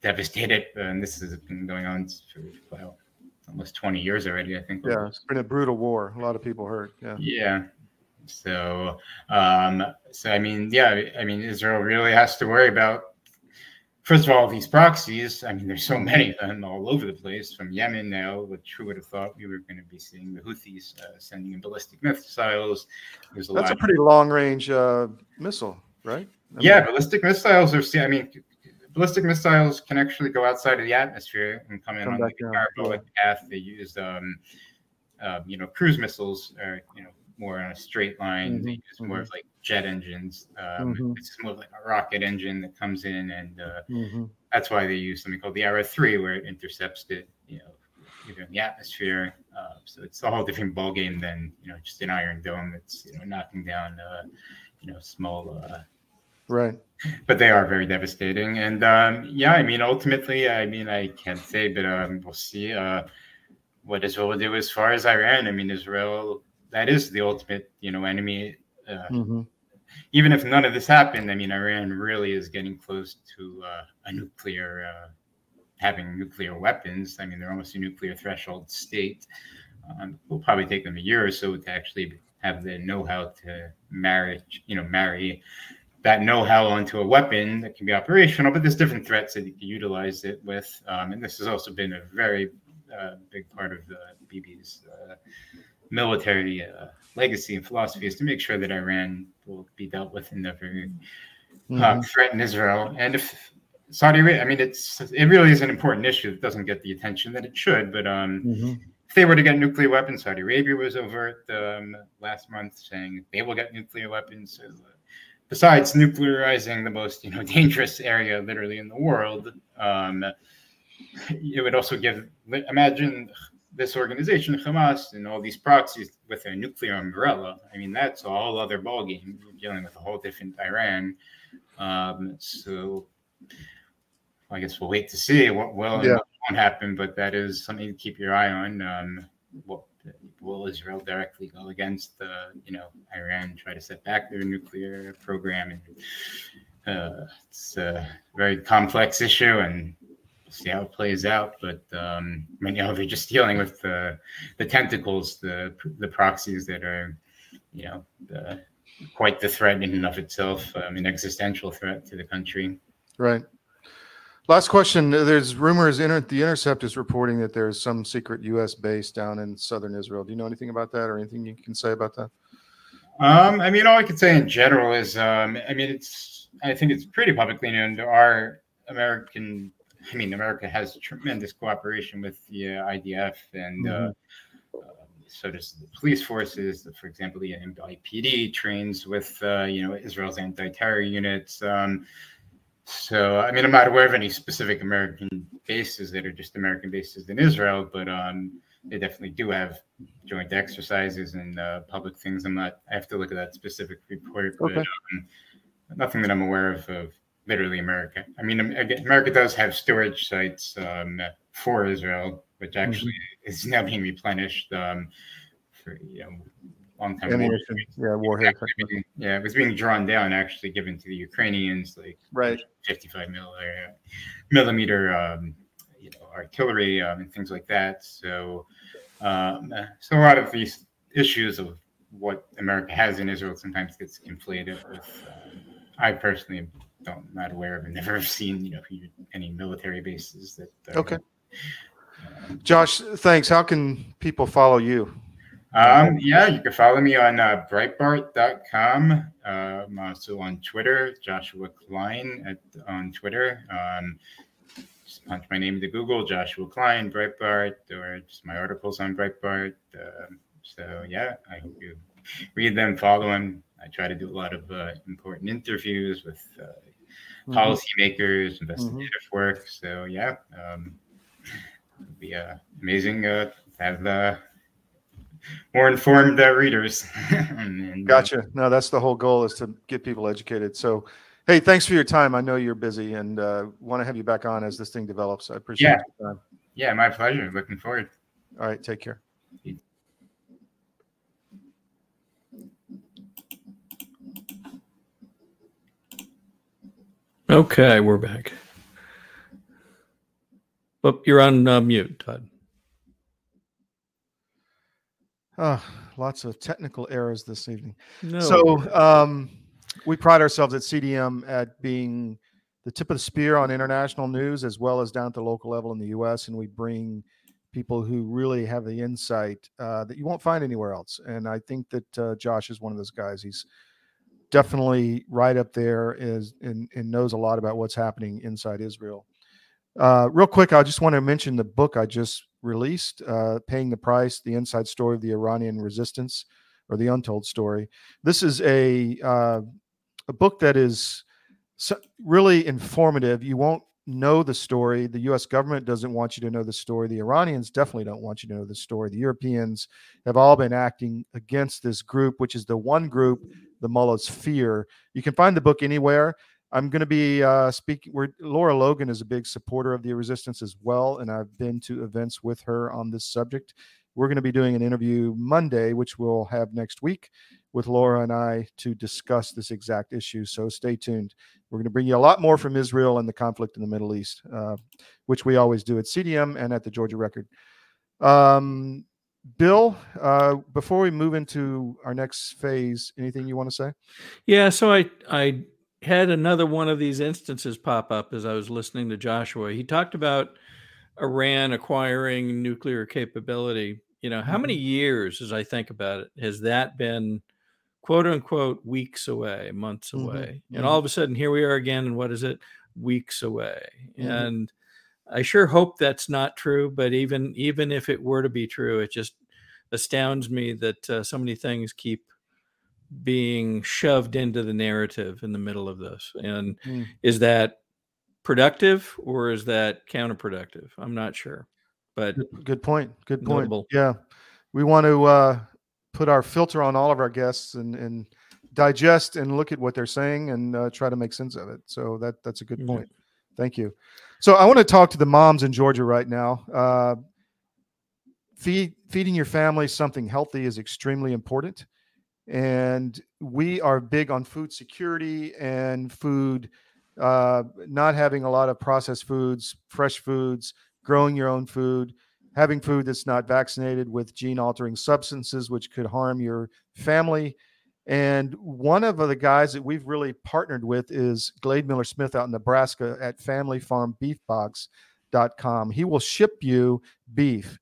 devastated, and this has been going on for well, almost 20 years already, I think. Yeah. It's been a brutal war. A lot of people hurt. Yeah. Yeah. So, um, so I mean, yeah, I mean, Israel really has to worry about. First of all, these proxies. I mean, there's so many of them all over the place. From Yemen now, which who would have thought we were going to be seeing the Houthis uh, sending in ballistic missiles? There's a That's a pretty long range uh, missile, right? I yeah, mean, ballistic missiles are. I mean, ballistic missiles can actually go outside of the atmosphere and come in Come on the parabolic path. They use, um, uh, you know, cruise missiles are you know more on a straight line. They Mhm, use more of like jet engines. Um, Mhm. It's more like a rocket engine that comes in, and uh, mhm. that's why they use something called the Arrow Three, where it intercepts it, you know, either in the atmosphere. Uh, so it's a whole different ballgame than you know just an Iron Dome that's you know knocking down, uh, you know, small. Uh, Right. but they are very devastating. And um, yeah, I mean, ultimately, I mean, I can't say, but um, we'll see uh, what Israel will do as far as Iran. I mean, Israel, that is the ultimate, you know, enemy. Uh, Mhm. even if none of this happened, I mean, Iran really is getting close to uh, a nuclear, uh, having nuclear weapons. I mean, they're almost a nuclear threshold state. Um, it will probably take them a year or so to actually have the know-how to marry, you know, marry that know-how onto a weapon that can be operational. But there's different threats that you can utilize it with, um, and this has also been a very uh, big part of the Bibi's uh, military uh, legacy and philosophy is to make sure that Iran will be dealt with and never uh, Mhm. threaten Israel. And if Saudi Arabia, I mean, it's it really is an important issue that doesn't get the attention that it should. But um, Mhm. if they were to get nuclear weapons, Saudi Arabia was overt um, last month saying they will get nuclear weapons. So, uh, besides nuclearizing the most you know dangerous area literally in the world, um, it would also give. Imagine this organization, Hamas, and all these proxies with a nuclear umbrella. I mean, that's a whole other ballgame. You're dealing with a whole different Iran. Um, so I guess we'll wait to see what will yeah. won't happen, but that is something to keep your eye on. Um, what will Israel directly go against, uh, you know, Iran, try to set back their nuclear program? And uh, it's a very complex issue, and see how it plays out. But um, I mean, you know, they're just dealing with the the tentacles, the the proxies that are, you know, the, quite the threat in and of itself, um, an existential threat to the country. Right. Last question. There's rumors. Inter- the Intercept is reporting that there's some secret U.S. base down in southern Israel. Do you know anything about that, or anything you can say about that? Um, I mean, all I can say in general is, um, I mean, it's. I think it's pretty publicly known. There are American. I mean, America has tremendous cooperation with the uh, IDF, and uh, mm-hmm. uh, so does the police forces. For example, the NYPD trains with uh, you know Israel's anti-terror units. Um, so, I mean, I'm not aware of any specific American bases that are just American bases in Israel, but um, they definitely do have joint exercises and uh, public things. I'm not. I have to look at that specific report, but um, nothing that I'm aware of of literally America. I mean, America does have storage sites um, for Israel, which mm-hmm. actually mm-hmm. is now being replenished um, for you know long time. Yeah, warhead. Being, yeah, it was being drawn down, actually given to the Ukrainians, like right, 55 millimeter, millimeter um, you know, artillery um, and things like that. So, um, so a lot of these issues of what America has in Israel sometimes gets conflated with. Um, I personally don't not aware of and never have seen you know any military bases that. Uh, okay. Josh, thanks. How can people follow you? Um, yeah, you can follow me on uh, Breitbart.com. Uh, I'm also on Twitter, Joshua Klein at, on Twitter. Um, just punch my name into Google, Joshua Klein, Breitbart, or just my articles on Breitbart. Uh, so, yeah, I hope you read them, follow them. I try to do a lot of uh, important interviews with uh, mm-hmm. policymakers, investigative mm-hmm. work. So, yeah, um, it'd be uh, amazing uh, to have the more informed uh, readers. and, uh, gotcha. No, that's the whole goal is to get people educated. So, hey, thanks for your time. I know you're busy and uh, want to have you back on as this thing develops. I appreciate yeah. your time. Yeah, my pleasure. Looking forward. All right, take care. Okay, we're back. Oh, you're on uh, mute, Todd. Oh, lots of technical errors this evening. No. So um, we pride ourselves at CDM at being the tip of the spear on international news as well as down at the local level in the U.S. And we bring people who really have the insight uh, that you won't find anywhere else. And I think that uh, Josh is one of those guys. He's definitely right up there is and, and knows a lot about what's happening inside Israel. Uh, real quick, I just want to mention the book I just released, uh, Paying the Price The Inside Story of the Iranian Resistance or the Untold Story. This is a, uh, a book that is really informative. You won't know the story. The US government doesn't want you to know the story. The Iranians definitely don't want you to know the story. The Europeans have all been acting against this group, which is the one group the mullahs fear. You can find the book anywhere. I'm going to be uh, speaking. Where Lara Logan is a big supporter of the resistance as well, and I've been to events with her on this subject. We're going to be doing an interview Monday, which we'll have next week, with Lara and I to discuss this exact issue. So stay tuned. We're going to bring you a lot more from Israel and the conflict in the Middle East, uh, which we always do at CDM and at the Georgia Record. Um, Bill, uh, before we move into our next phase, anything you want to say? Yeah, so I I had another one of these instances pop up as I was listening to Joshua. He talked about Iran acquiring nuclear capability. You know, how many mm-hmm. years, as I think about it, has that been quote unquote weeks away, months mm-hmm. away? Mm-hmm. And all of a sudden, here we are again. And what is it? Weeks away. Mm-hmm. And I sure hope that's not true. But even even if it were to be true, it just astounds me that uh, so many things keep being shoved into the narrative in the middle of this. And Mm. is that productive or is that counterproductive? I'm not sure. But Good, point. Good point. Notable. Yeah, we want to uh, put our filter on all of our guests and and digest and look at what they're saying and uh, try to make sense of it. So that that's a good point. Thank you. So I want to talk to the moms in Georgia right now. Uh, feed feeding your family something healthy is extremely important, and we are big on food security and food uh, not having a lot of processed foods, fresh foods, growing your own food, having food that's not vaccinated with gene altering substances, which could harm your family. And one of the guys that we've really partnered with is Glade Miller Smith out in Nebraska at familyfarmbeefbox.com. He will ship you beef.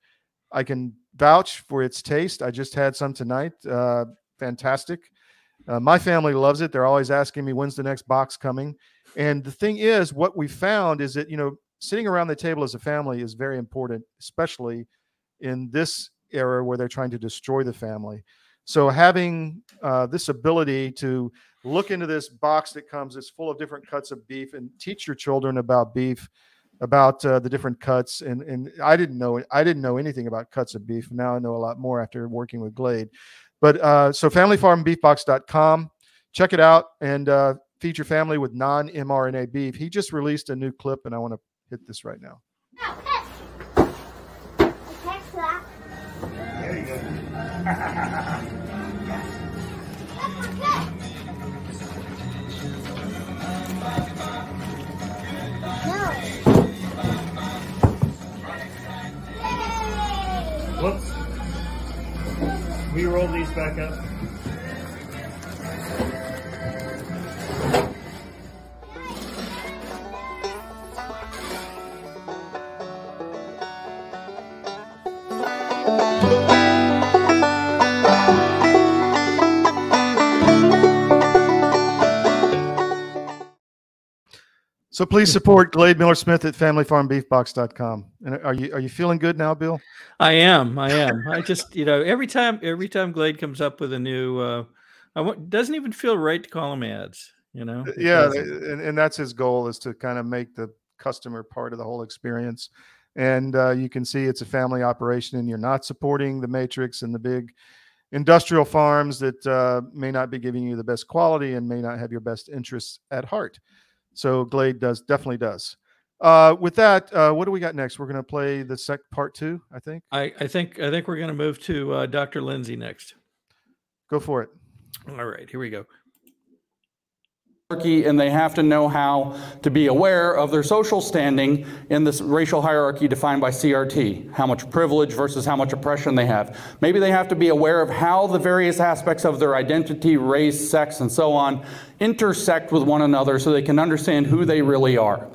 I can vouch for its taste. I just had some tonight. Uh, fantastic. Uh, my family loves it. They're always asking me, when's the next box coming? And the thing is, what we found is that, you know, sitting around the table as a family is very important, especially in this era where they're trying to destroy the family. So having uh, this ability to look into this box that comes that's full of different cuts of beef and teach your children about beef, about uh, the different cuts. And and I didn't know I didn't know anything about cuts of beef. Now I know a lot more after working with Glade. But uh, so familyfarmbeefbox.com, check it out and uh, feed your family with non-mRNA beef. He just released a new clip, and I want to hit this right now. Whoops. We roll these back up. So please support Glade Miller Smith at familyfarmbeefbox.com. And are you are you feeling good now, Bill? I am. I am. I just, you know, every time every time Glade comes up with a new uh I want doesn't even feel right to call them ads, you know. Yeah, and, and that's his goal is to kind of make the customer part of the whole experience. And uh, you can see it's a family operation, and you're not supporting the matrix and the big industrial farms that uh, may not be giving you the best quality and may not have your best interests at heart. So Glade does definitely does. Uh, with that, uh, what do we got next? We're going to play the sec part two, I think. I, I think I think we're gonna move to uh, Dr. Lindsay next. Go for it. All right, here we go. Hierarchy, and they have to know how to be aware of their social standing in this racial hierarchy defined by CRT, how much privilege versus how much oppression they have. Maybe they have to be aware of how the various aspects of their identity, race, sex, and so on intersect with one another so they can understand who they really are.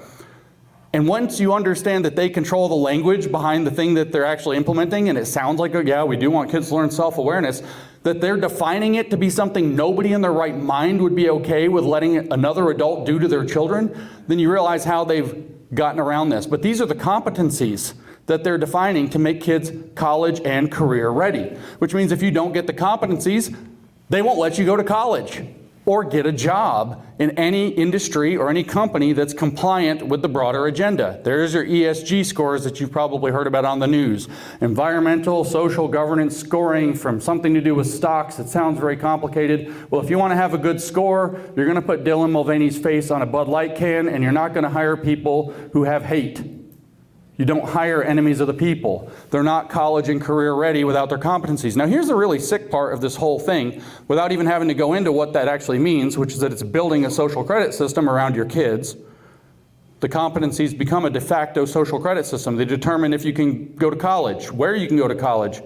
And once you understand that they control the language behind the thing that they're actually implementing, and it sounds like, oh, yeah, we do want kids to learn self awareness, that they're defining it to be something nobody in their right mind would be okay with letting another adult do to their children, then you realize how they've gotten around this. But these are the competencies that they're defining to make kids college and career ready, which means if you don't get the competencies, they won't let you go to college or get a job in any industry or any company that's compliant with the broader agenda. There's your ESG scores that you've probably heard about on the news. Environmental, social governance scoring from something to do with stocks. It sounds very complicated. Well, if you want to have a good score, you're going to put Dylan Mulvaney's face on a Bud Light can and you're not going to hire people who have hate. You don't hire enemies of the people. They're not college and career ready without their competencies. Now, here's the really sick part of this whole thing, without even having to go into what that actually means, which is that it's building a social credit system around your kids. The competencies become a de facto social credit system. They determine if you can go to college, where you can go to college,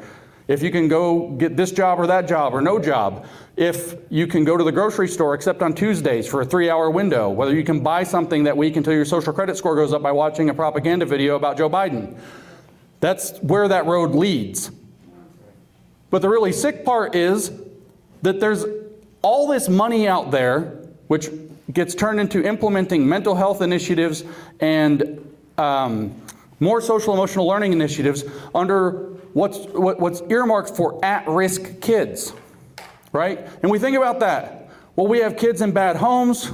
if you can go get this job or that job or no job, if you can go to the grocery store except on Tuesdays for a three hour window, whether you can buy something that week until your social credit score goes up by watching a propaganda video about Joe Biden. That's where that road leads. But the really sick part is that there's all this money out there, which gets turned into implementing mental health initiatives and um, more social emotional learning initiatives under what's, what, what's earmarked for at risk kids, right? And we think about that. Well, we have kids in bad homes.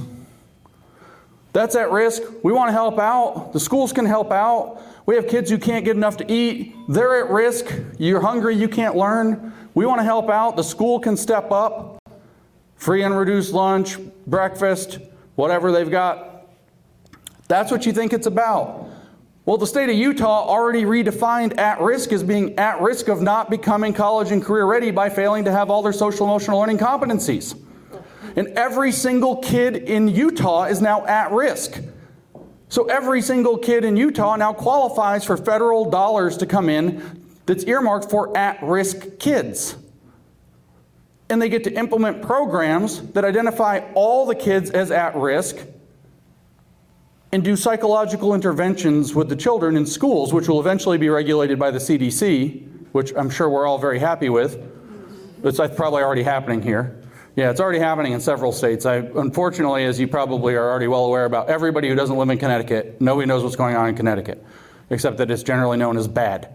That's at risk. We want to help out. The schools can help out. We have kids who can't get enough to eat. They're at risk. You're hungry, you can't learn. We want to help out. The school can step up. Free and reduced lunch, breakfast, whatever they've got. That's what you think it's about. Well, the state of Utah already redefined at risk as being at risk of not becoming college and career ready by failing to have all their social emotional learning competencies. And every single kid in Utah is now at risk. So every single kid in Utah now qualifies for federal dollars to come in that's earmarked for at risk kids. And they get to implement programs that identify all the kids as at risk and do psychological interventions with the children in schools, which will eventually be regulated by the CDC, which I'm sure we're all very happy with. It's probably already happening here. Yeah, it's already happening in several states. I, unfortunately, as you probably are already well aware about, everybody who doesn't live in Connecticut, nobody knows what's going on in Connecticut, except that it's generally known as bad.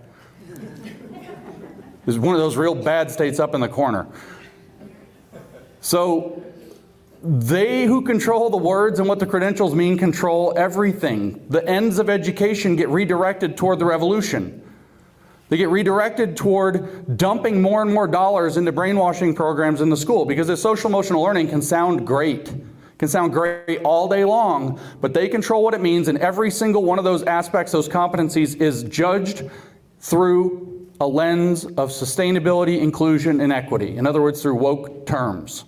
It's one of those real bad states up in the corner. So, they who control the words and what the credentials mean control everything. The ends of education get redirected toward the revolution. They get redirected toward dumping more and more dollars into brainwashing programs in the school because this social emotional learning can sound great, can sound great all day long, but they control what it means, and every single one of those aspects, those competencies, is judged through a lens of sustainability, inclusion, and equity. In other words, through woke terms.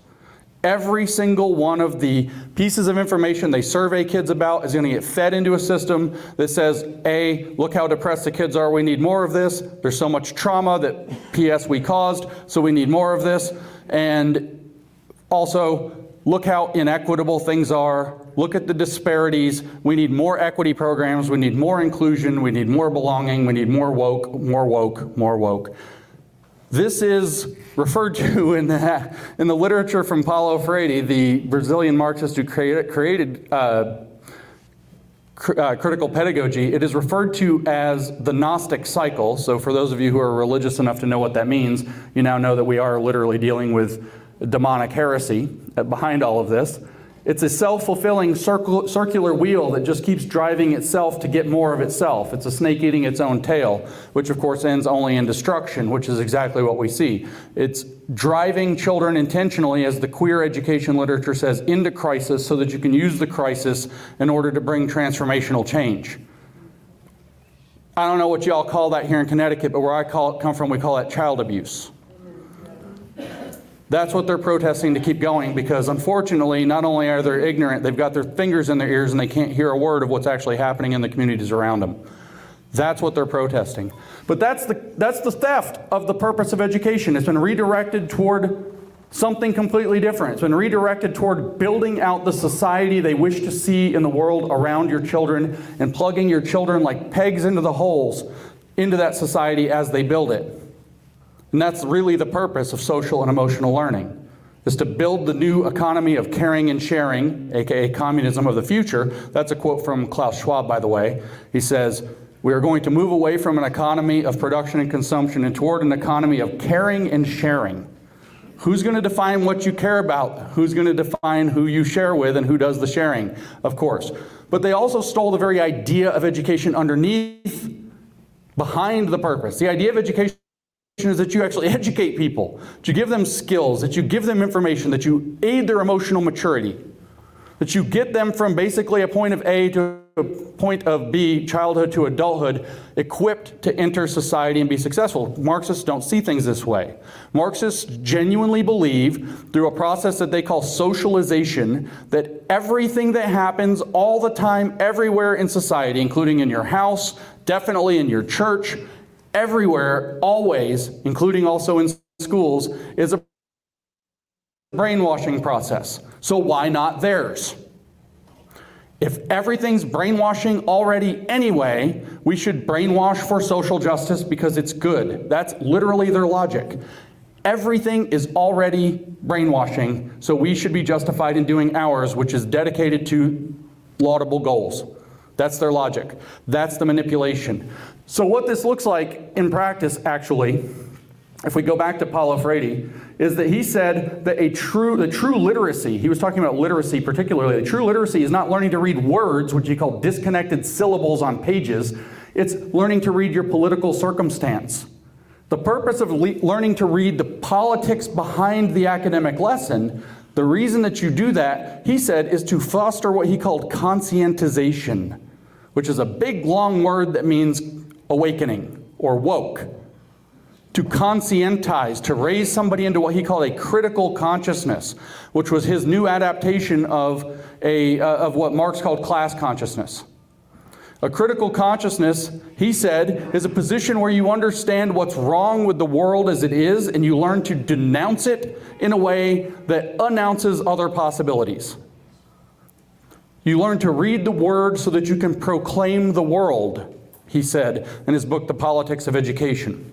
Every single one of the pieces of information they survey kids about is going to get fed into a system that says, A, look how depressed the kids are, we need more of this. There's so much trauma that PS we caused, so we need more of this. And also, look how inequitable things are. Look at the disparities. We need more equity programs. We need more inclusion. We need more belonging. We need more woke, more woke, more woke. This is referred to in the, in the literature from Paulo Freire, the Brazilian Marxist who created, created uh, cr- uh, critical pedagogy. It is referred to as the Gnostic cycle. So, for those of you who are religious enough to know what that means, you now know that we are literally dealing with demonic heresy behind all of this. It's a self fulfilling circular wheel that just keeps driving itself to get more of itself. It's a snake eating its own tail, which of course ends only in destruction, which is exactly what we see. It's driving children intentionally, as the queer education literature says, into crisis so that you can use the crisis in order to bring transformational change. I don't know what y'all call that here in Connecticut, but where I call it, come from, we call that child abuse. That's what they're protesting to keep going because unfortunately, not only are they ignorant, they've got their fingers in their ears and they can't hear a word of what's actually happening in the communities around them. That's what they're protesting. But that's the, that's the theft of the purpose of education. It's been redirected toward something completely different. It's been redirected toward building out the society they wish to see in the world around your children and plugging your children like pegs into the holes into that society as they build it. And that's really the purpose of social and emotional learning is to build the new economy of caring and sharing, aka communism of the future. That's a quote from Klaus Schwab, by the way. He says, We are going to move away from an economy of production and consumption and toward an economy of caring and sharing. Who's going to define what you care about? Who's going to define who you share with and who does the sharing? Of course. But they also stole the very idea of education underneath, behind the purpose. The idea of education is that you actually educate people, that you give them skills, that you give them information, that you aid their emotional maturity, that you get them from basically a point of A to a point of B, childhood to adulthood, equipped to enter society and be successful. Marxists don't see things this way. Marxists genuinely believe, through a process that they call socialization, that everything that happens all the time, everywhere in society, including in your house, definitely in your church, everywhere, always, including also in schools, is a brainwashing process. So why not theirs? If everything's brainwashing already anyway, we should brainwash for social justice because it's good. That's literally their logic. Everything is already brainwashing, so we should be justified in doing ours, which is dedicated to laudable goals. That's their logic. That's the manipulation. So, what this looks like in practice, actually, if we go back to Paulo Freire, is that he said that a true, the true literacy, he was talking about literacy particularly, the true literacy is not learning to read words, which he called disconnected syllables on pages, it's learning to read your political circumstance. The purpose of le- learning to read the politics behind the academic lesson, the reason that you do that, he said, is to foster what he called conscientization, which is a big long word that means awakening or woke to conscientize, to raise somebody into what he called a critical consciousness, which was his new adaptation of, a, uh, of what Marx called class consciousness. A critical consciousness, he said, is a position where you understand what's wrong with the world as it is and you learn to denounce it in a way that announces other possibilities. You learn to read the word so that you can proclaim the world, he said in his book, The Politics of Education.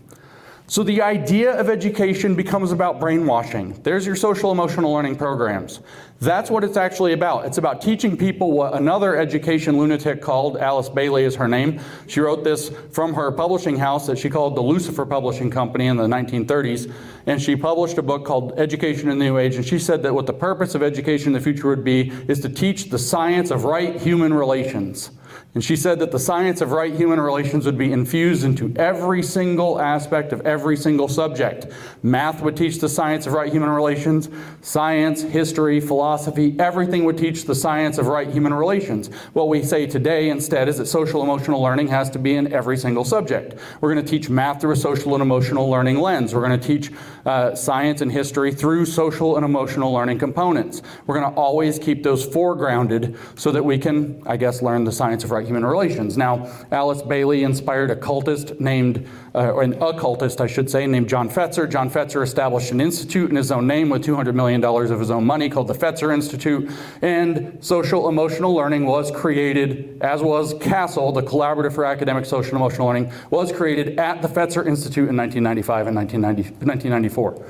So the idea of education becomes about brainwashing. There's your social emotional learning programs. That's what it's actually about. It's about teaching people what another education lunatic called, Alice Bailey is her name. She wrote this from her publishing house that she called the Lucifer Publishing Company in the 1930s. And she published a book called Education in the New Age. And she said that what the purpose of education in the future would be is to teach the science of right human relations. And she said that the science of right human relations would be infused into every single aspect of every single subject. Math would teach the science of right human relations, science, history, philosophy, everything would teach the science of right human relations. What we say today instead is that social emotional learning has to be in every single subject. We're going to teach math through a social and emotional learning lens. We're going to teach uh, science and history through social and emotional learning components. We're going to always keep those foregrounded so that we can, I guess, learn the science of right human relations. Now, Alice Bailey inspired a cultist named, uh, an occultist, I should say, named John Fetzer. John Fetzer established an institute in his own name with $200 million of his own money called the Fetzer Institute. And social emotional learning was created, as was CASEL, the Collaborative for Academic Social and Emotional Learning, was created at the Fetzer Institute in 1995 and 1994.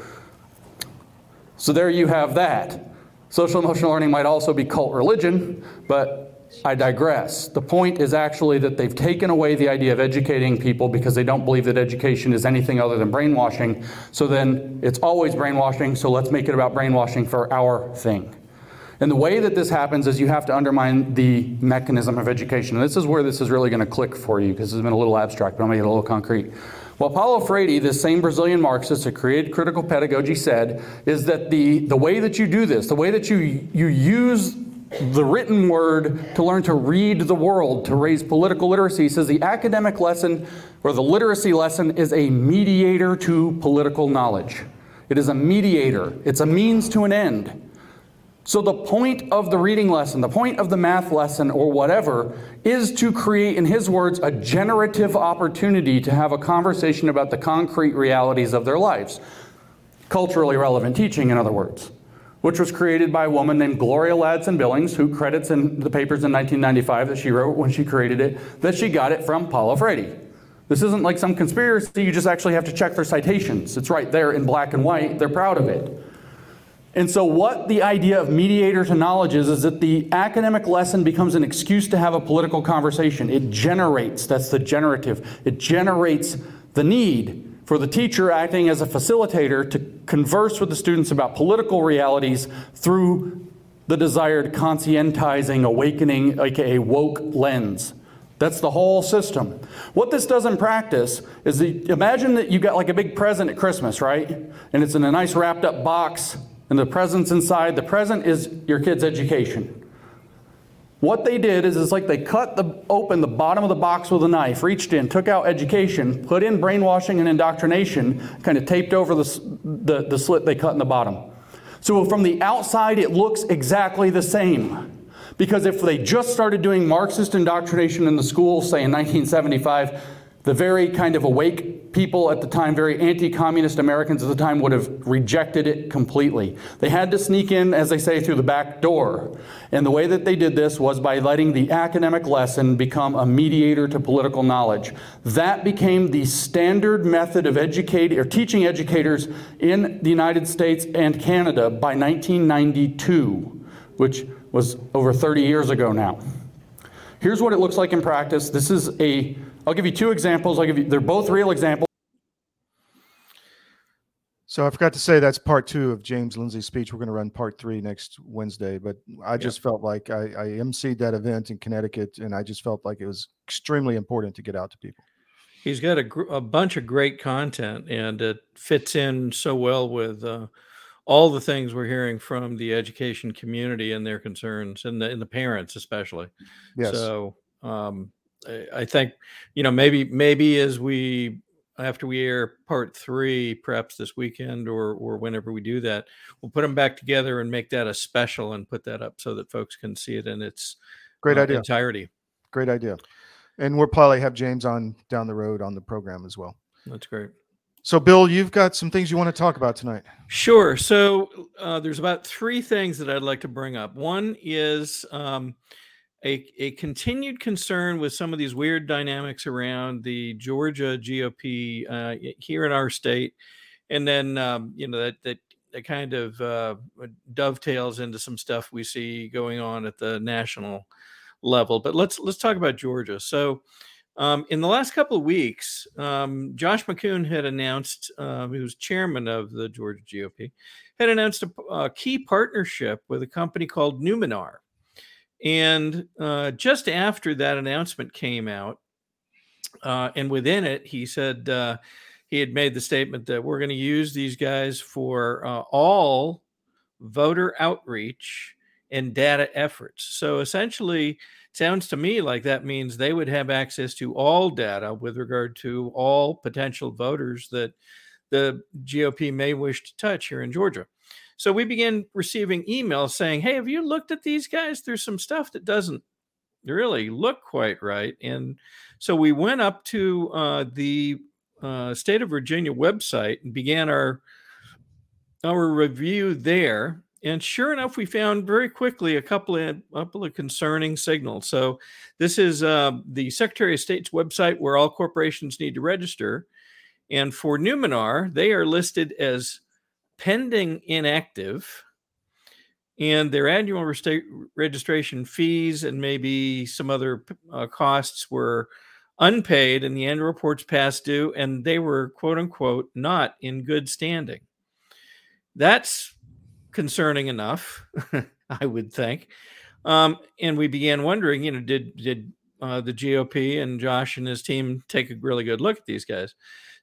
So there you have that. Social emotional learning might also be cult religion, but I digress. The point is actually that they've taken away the idea of educating people because they don't believe that education is anything other than brainwashing. So then it's always brainwashing, so let's make it about brainwashing for our thing. And the way that this happens is you have to undermine the mechanism of education. And this is where this is really going to click for you because it's been a little abstract, but I'll make it a little concrete. What Paulo Freire, this same Brazilian Marxist who created critical pedagogy, said is that the, the way that you do this, the way that you, you use the written word to learn to read the world, to raise political literacy. He says the academic lesson or the literacy lesson is a mediator to political knowledge. It is a mediator, it's a means to an end. So, the point of the reading lesson, the point of the math lesson, or whatever, is to create, in his words, a generative opportunity to have a conversation about the concrete realities of their lives. Culturally relevant teaching, in other words which was created by a woman named Gloria Ladson Billings, who credits in the papers in 1995 that she wrote when she created it, that she got it from Paulo Freire. This isn't like some conspiracy, you just actually have to check their citations. It's right there in black and white, they're proud of it. And so, what the idea of mediator to knowledge is, is that the academic lesson becomes an excuse to have a political conversation. It generates, that's the generative, it generates the need for the teacher acting as a facilitator to converse with the students about political realities through the desired conscientizing, awakening, aka woke lens. That's the whole system. What this does in practice is the, imagine that you got like a big present at Christmas, right? And it's in a nice wrapped up box, and the present's inside. The present is your kid's education. What they did is it's like they cut the, open the bottom of the box with a knife, reached in, took out education, put in brainwashing and indoctrination, kind of taped over the, the, the slit they cut in the bottom. So from the outside, it looks exactly the same. Because if they just started doing Marxist indoctrination in the schools, say in 1975, the very kind of awake people at the time, very anti communist Americans at the time, would have rejected it completely. They had to sneak in, as they say, through the back door. And the way that they did this was by letting the academic lesson become a mediator to political knowledge. That became the standard method of educating or teaching educators in the United States and Canada by 1992, which was over 30 years ago now. Here's what it looks like in practice. This is a, I'll give you two examples. I'll give you, they're both real examples. So I forgot to say that's part two of James Lindsay's speech. We're going to run part three next Wednesday, but I just felt like I, I emceed that event in Connecticut, and I just felt like it was extremely important to get out to people. He's got a, gr- a bunch of great content, and it fits in so well with uh, all the things we're hearing from the education community and their concerns, and the and the parents especially. Yes. So um, I, think you know maybe maybe as we after we air part three, perhaps this weekend or or whenever we do that, we'll put them back together and make that a special and put that up so that folks can see it in its Great uh, idea. entirety. Great idea. And we'll probably have James on down the road on the program as well. That's great. So, Bill, you've got some things you want to talk about tonight. Sure. So uh, there's about three things that I'd like to bring up. One is um, a, a continued concern with some of these weird dynamics around the Georgia GOP uh, here in our state, and then um, you know that that that kind of uh, dovetails into some stuff we see going on at the national level. But let's let's talk about Georgia. So. Um, in the last couple of weeks, um, Josh McKoon had announced, uh, who's chairman of the Georgia GOP, had announced a, a key partnership with a company called Numinar. And uh, just after that announcement came out, uh, and within it, he said uh, he had made the statement that we're going to use these guys for uh, all voter outreach and data efforts. So essentially, sounds to me like that means they would have access to all data with regard to all potential voters that the GOP may wish to touch here in Georgia. So we began receiving emails saying, Hey, have you looked at these guys? There's some stuff that doesn't really look quite right. And so we went up to uh, the uh, state of Virginia website and began our our review there. And sure enough, we found very quickly a couple of a couple of concerning signals. So this is uh, the Secretary of State's website where all corporations need to register. And for Numinar, they are listed as pending inactive, and their annual registration fees and maybe some other uh, costs were unpaid, and the annual reports past due, and they were quote unquote not in good standing. That's concerning enough, I would think. Um, and we began wondering, you know, did did uh, the GOP and Josh and his team take a really good look at these guys?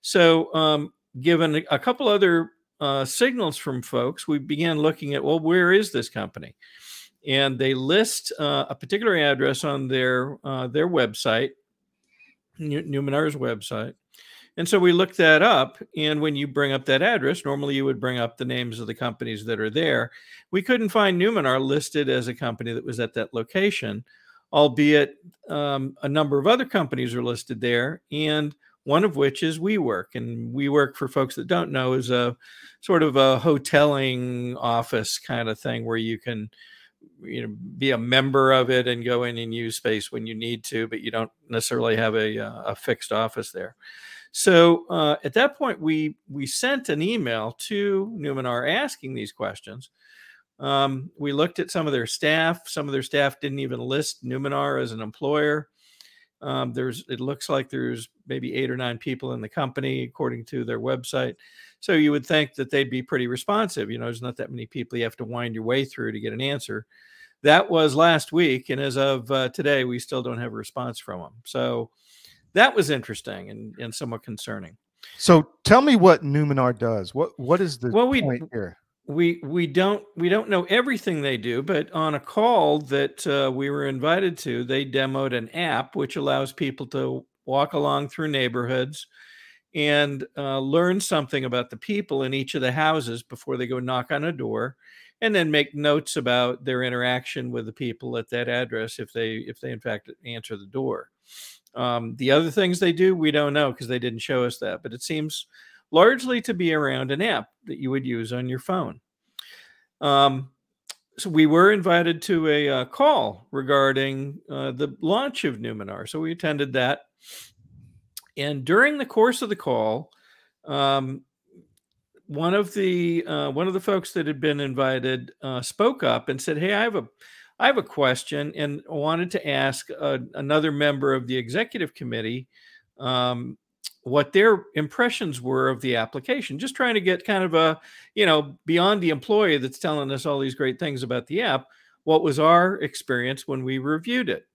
So, um, given a couple other uh, signals from folks, we began looking at, well, where is this company? And they list uh, a particular address on their uh, their website, Nu- Numinar's website. And so we looked that up. And when you bring up that address, normally you would bring up the names of the companies that are there. We couldn't find Numinar listed as a company that was at that location, albeit um, a number of other companies are listed there. And one of which is WeWork. And WeWork, for folks that don't know, is a sort of a hoteling office kind of thing where you can you know be a member of it and go in and use space when you need to but you don't necessarily have a, uh, a fixed office there. So uh, at that point we we sent an email to numinar asking these questions. Um, we looked at some of their staff. Some of their staff didn't even list numinar as an employer um, there's it looks like there's maybe eight or nine people in the company according to their website so you would think that they'd be pretty responsive you know there's not that many people you have to wind your way through to get an answer that was last week and as of uh, today we still don't have a response from them so that was interesting and, and somewhat concerning So, tell me what Numinar does. What what is the Well, we- point here? We we don't we don't know everything they do but on a call that uh, we were invited to they demoed an app which allows people to walk along through neighborhoods and uh, learn something about the people in each of the houses before they go knock on a door and then make notes about their interaction with the people at that address if they if they in fact answer the door. Um, the other things they do we don't know because they didn't show us that but it seems largely to be around an app that you would use on your phone. Um, so we were invited to a uh, call regarding uh, the launch of Numinar. So we attended that. And during the course of the call, um, one of the uh, one of the folks that had been invited uh, spoke up and said, "Hey, I have a I have a question and wanted to ask uh, another member of the executive committee um, what their impressions were of the application. Just trying to get kind of a, you know, beyond the employee that's telling us all these great things about the app, what was our experience when we reviewed it?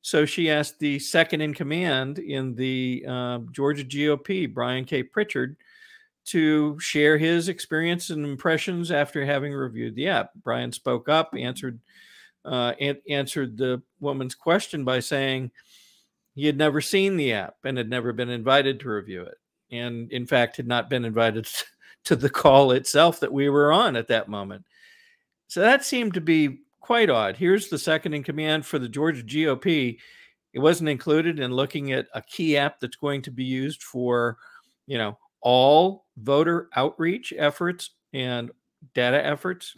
So she asked the second in command in the uh, Georgia GOP, Brian K. Pritchard, to share his experience and impressions after having reviewed the app. Brian spoke up, answered uh, an- answered the woman's question by saying he had never seen the app and had never been invited to review it, and in fact had not been invited to the call itself that we were on at that moment. So that seemed to be quite odd. Here's the second in command for the Georgia GOP. It wasn't included in looking at a key app that's going to be used for, you know, all voter outreach efforts and data efforts.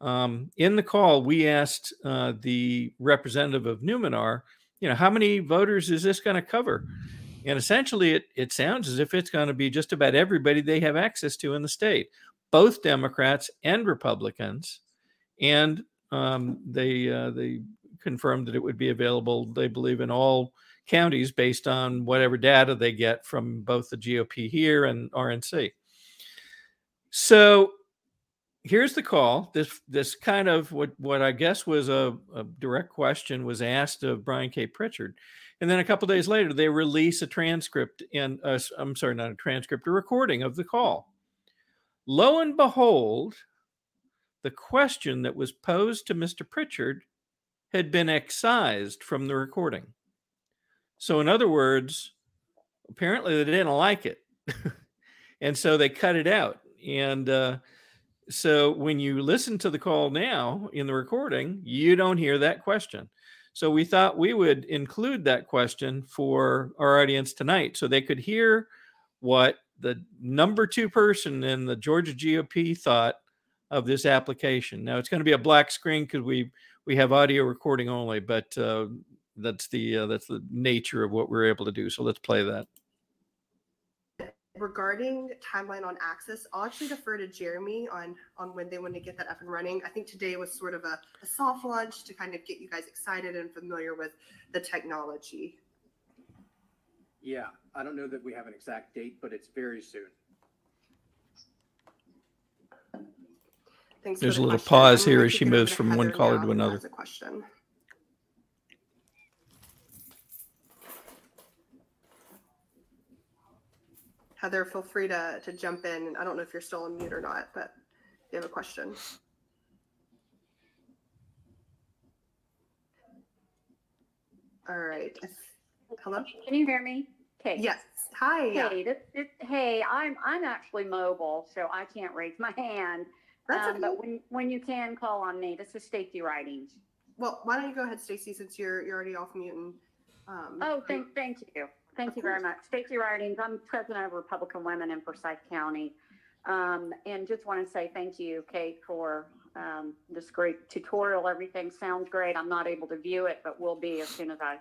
Um, in the call, we asked uh, the representative of Numinar, you know, how many voters is this going to cover? And essentially, it, it sounds as if it's going to be just about everybody they have access to in the state, both Democrats and Republicans. And um, they uh, they confirmed that it would be available. They believe in all counties based on whatever data they get from both the GOP here and RNC. So here's the call. This this kind of what what I guess was a, a direct question was asked of Brian K. Pritchard, and then a couple days later they release a transcript and uh, I'm sorry, not a transcript, a recording of the call. Lo and behold, the question that was posed to Mr. Pritchard had been excised from the recording. So, in other words, apparently they didn't like it. and so they cut it out. And uh, so when you listen to the call now in the recording, you don't hear that question. So we thought we would include that question for our audience tonight so they could hear what the number two person in the Georgia GOP thought of this application. Now it's going to be a black screen because we we have audio recording only, but uh, that's the uh, that's the nature of what we're able to do. So let's play that. Regarding timeline on access, I'll actually defer to Jeremy on on when they want to get that up and running. I think today was sort of a, a soft launch to kind of get you guys excited and familiar with the technology. Yeah, I don't know that we have an exact date, but it's very soon. Thanks There's for a little question. pause here as she moves from one caller to another. a question. Heather, feel free to, to jump in. And I don't know if you're still on mute or not, but if you have a question. All right. Hello? Can you hear me? Okay. Yes. Hi. Hey, this, this, hey, I'm I'm actually mobile, so I can't raise my hand. That's um, okay. But when when you can call on me, this is Stacy Writings. Well, why don't you go ahead, Stacy, since you're you're already off mute and um, Oh, thank thank you, thank you very much, Stacy Writings. I'm president of Republican Women in Forsyth County, um, and just want to say thank you, Kate, for um, this great tutorial. Everything sounds great. I'm not able to view it, but will be as soon as I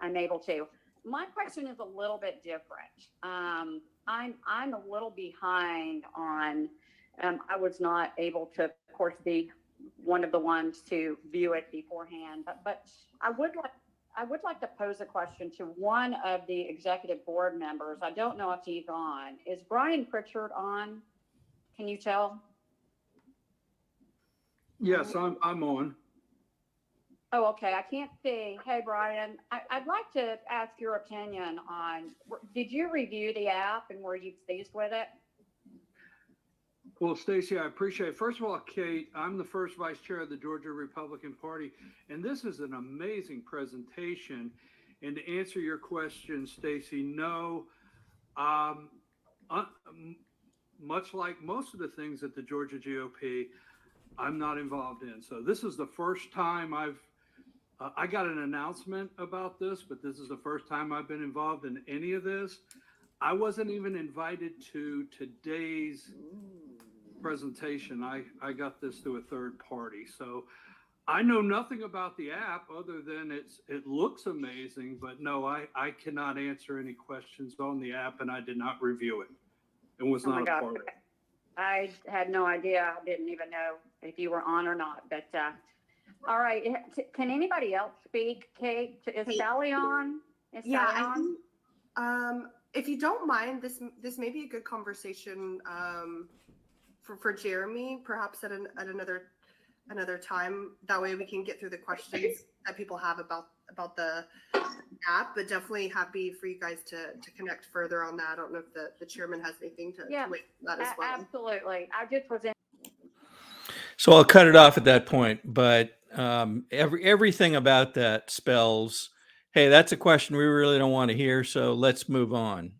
I'm able to. My question is a little bit different. Um, I'm I'm a little behind on. Um, I was not able to, of course, be one of the ones to view it beforehand, but but I would like I would like to pose a question to one of the executive board members. I don't know if he's on. Is Brian Pritchard on? Can you tell? Yes, I'm, I'm on. Oh, okay. I can't see. Hey, Brian, I, I'd like to ask your opinion on, did you review the app and were you pleased with it? Well, Stacy, I appreciate it. First of all, Kate, I'm the first vice chair of the Georgia Republican Party, and this is an amazing presentation. And to answer your question, Stacy, no. Um, uh, much like most of the things at the Georgia GOP, I'm not involved in. So this is the first time I've uh, I got an announcement about this, but this is the first time I've been involved in any of this. I wasn't even invited to today's presentation. I, I got this through a third party. So I know nothing about the app other than it's it looks amazing, but no, I, I cannot answer any questions on the app and I did not review it and was Oh my not a God. part of it. I had no idea. I didn't even know if you were on or not, but, uh, All right. Can anybody else speak? Kate, is Kate. Sally on? Is Yeah, Sally I on? think, um, if you don't mind, this this may be a good conversation um, for for Jeremy, perhaps at an at another another time. That way we can get through the questions that people have about about the app. But definitely happy for you guys to to connect further on that. I don't know if the the chairman has anything to, Yeah, to weigh on that as well. Absolutely. I just was in. So I'll cut it off at that point. But um, every everything about that spells, hey, that's a question we really don't want to hear. So let's move on.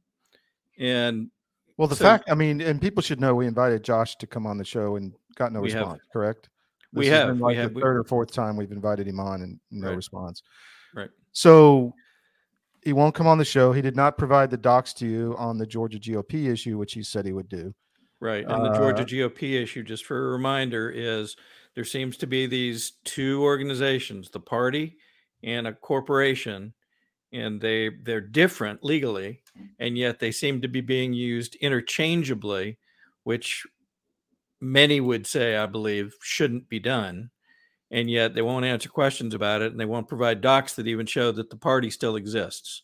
And Well, the so fact, I mean, and people should know we invited Josh to come on the show and got no We have. response, correct? We This has have, been we like have, the we- third or fourth time we've invited him on and no Right. response. Right. So he won't come on the show. He did not provide the docs to you on the Georgia GOP issue, which he said he would do. Right. And the Georgia Uh, GOP issue, just for a reminder, is there seems to be these two organizations, the party and a corporation, and they they're different legally, and yet they seem to be being used interchangeably, which many would say, I believe, shouldn't be done. And yet they won't answer questions about it, and they won't provide docs that even show that the party still exists.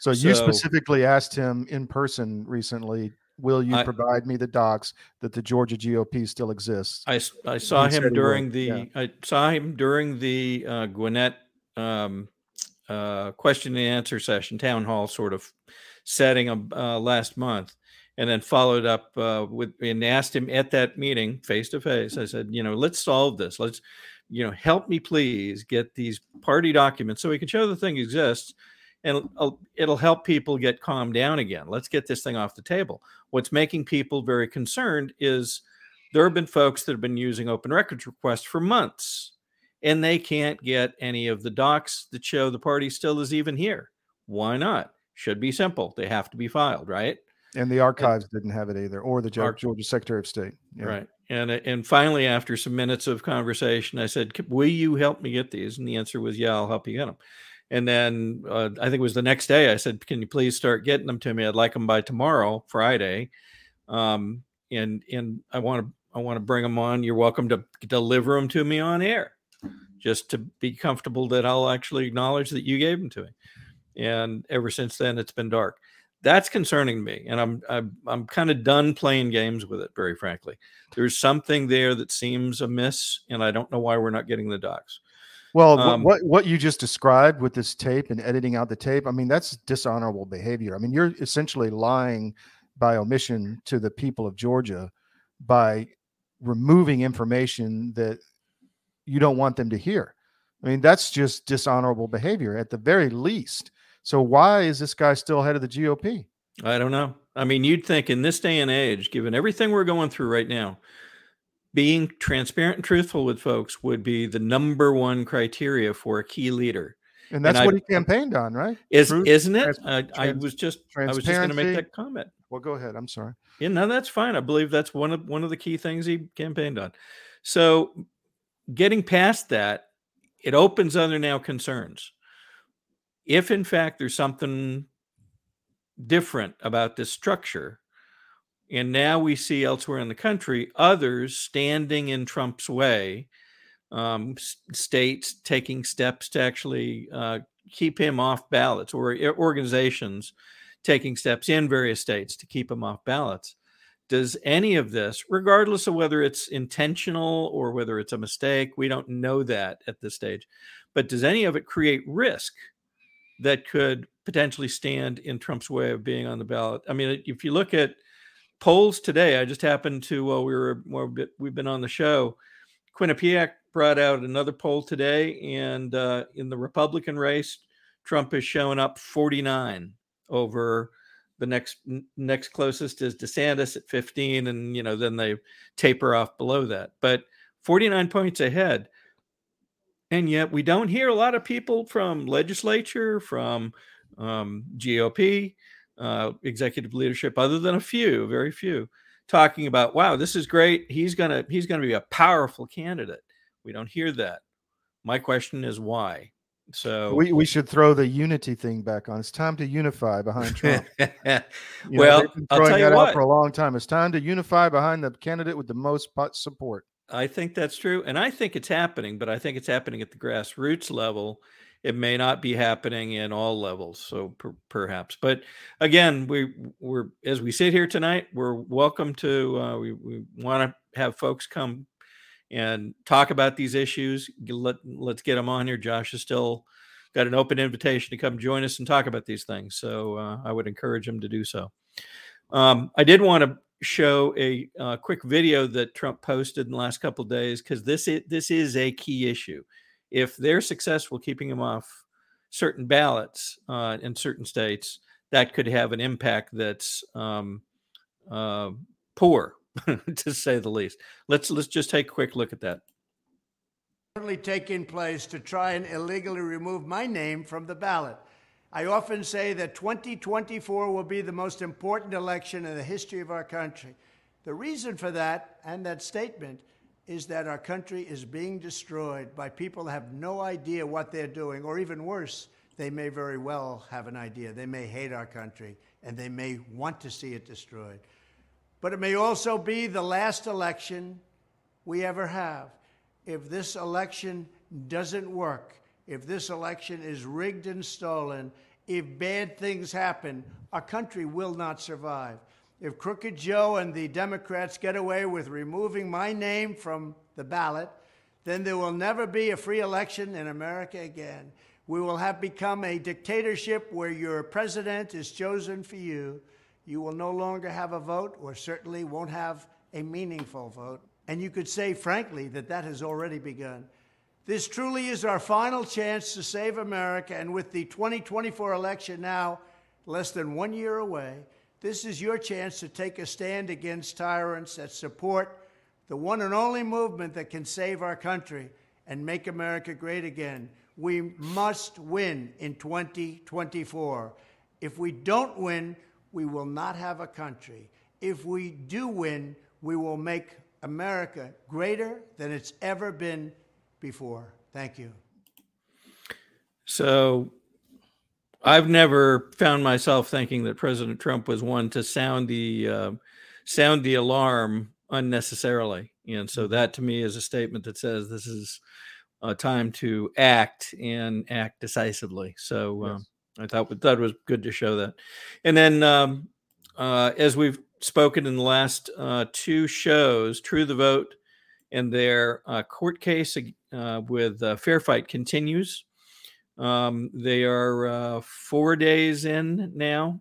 So you specifically asked him in person recently, will you I- provide me the docs that the Georgia GOP still exists? i, I saw him during the yeah. I saw him during the uh, Gwinnett um, uh, question and answer session, town hall sort of setting uh, last month, and then followed up uh, with and asked him at that meeting face to face. I said, you know, let's solve this. Let's, you know, help me please get these party documents so we can show the thing exists. And it'll, it'll help people get calmed down again. Let's get this thing off the table. What's making people very concerned is there have been folks that have been using open records requests for months and they can't get any of the docs that show the party still is even here. Why not? Should be simple. They have to be filed, right? And the archives didn't have it either, or the Ge- Arch- Georgia Secretary of State. Yeah. Right. And and finally, after some minutes of conversation, I said, "Will you help me get these?" And the answer was, "Yeah, I'll help you get them." And then uh, I think it was the next day. I said, "Can you please start getting them to me? I'd like them by tomorrow, Friday." Um, and and I want to I want to bring them on. You're welcome to deliver them to me on air, just to be comfortable that I'll actually acknowledge that you gave them to me. And ever since then, it's been dark. That's concerning me, and I'm I'm I'm kind of done playing games with it. Very frankly, there's something there that seems amiss, and I don't know why we're not getting the docs. Well, Um, what what you just described with this tape and editing out the tape, I mean, that's dishonorable behavior. I mean, you're essentially lying by omission to the people of Georgia by removing information that you don't want them to hear. I mean, that's just dishonorable behavior at the very least. So why is this guy still head of the GOP? I don't know. I mean, you'd think in this day and age, given everything we're going through right now, being transparent and truthful with folks would be the number one criteria for a key leader. And that's I- what he campaigned on, right? Is Truth, isn't it? trans- I, I was just I was just going to make that comment. Well, go ahead. I'm sorry. Yeah, no, that's fine. I believe that's one of one of the key things he campaigned on. So, getting past that, it opens other now concerns. If in fact there's something different about this structure, and now we see elsewhere in the country others standing in Trump's way, um, states taking steps to actually uh, keep him off ballots, or organizations taking steps in various states to keep him off ballots. Does any of this, regardless of whether it's intentional or whether it's a mistake, we don't know that at this stage, but does any of it create risk that could potentially stand in Trump's way of being on the ballot? I mean, if you look at polls today, I just happened to while we were while we- we've been on the show, Quinnipiac brought out another poll today, and uh, in the Republican race, Trump is showing up 49 over the next next closest is DeSantis at 15, and you know then they taper off below that, but 49 points ahead. And yet we don't hear a lot of people from legislature, from um, GOP, uh, executive leadership, other than a few, very few, talking about, "Wow, this is great. He's gonna he's gonna be a powerful candidate." We don't hear that. My question is why. So We we should throw the unity thing back on. It's time to unify behind Trump. You know, well, I'll tell you what. for a long time. It's time to unify behind the candidate with the most support. I think that's true, and I think it's happening, but I think it's happening at the grassroots level. It may not be happening in all levels, so per, perhaps. But again, we we're as we sit here tonight, we're welcome to. Uh, we we want to have folks come and talk about these issues. Let let's get them on here. Josh is still got an open invitation to come join us and talk about these things. So uh, I would encourage him to do so. Um, I did want to show a uh, quick video that Trump posted in the last couple days because this is, this is a key issue. If they're successful keeping him off certain ballots uh, in certain states, that could have an impact that's um, uh, poor, to say the least. Let's let's just take a quick look at that. Currently taking place to try and illegally remove my name from the ballot. I often say that 2024 will be the most important election in the history of our country. The reason for that and that statement is that our country is being destroyed by people that have no idea what they're doing, or even worse, they may very well have an idea. They may hate our country and they may want to see it destroyed. But it may also be the last election we ever have. If this election doesn't work, if this election is rigged and stolen, if bad things happen, our country will not survive. If Crooked Joe and the Democrats get away with removing my name from the ballot, then there will never be a free election in America again. We will have become a dictatorship where your president is chosen for you. You will no longer have a vote, or certainly won't have a meaningful vote. And you could say, frankly, that that has already begun. This truly is our final chance to save America. And with the 2024 election now less than one year away, this is your chance to take a stand against tyrants that support the one and only movement that can save our country and make America great again. We must win in 2024. If we don't win, we will not have a country. If we do win, we will make America greater than it's ever been before. Thank you. So I've never found myself thinking that President Trump was one to sound the uh, sound the alarm unnecessarily, and so that to me is a statement that says this is a time to act and act decisively. So um, I thought that was good to show that. And then um, uh, as we've spoken in the last uh, two shows, True the Vote and their uh, court case uh, with uh, Fair Fight continues. Um, they are uh, four days in now,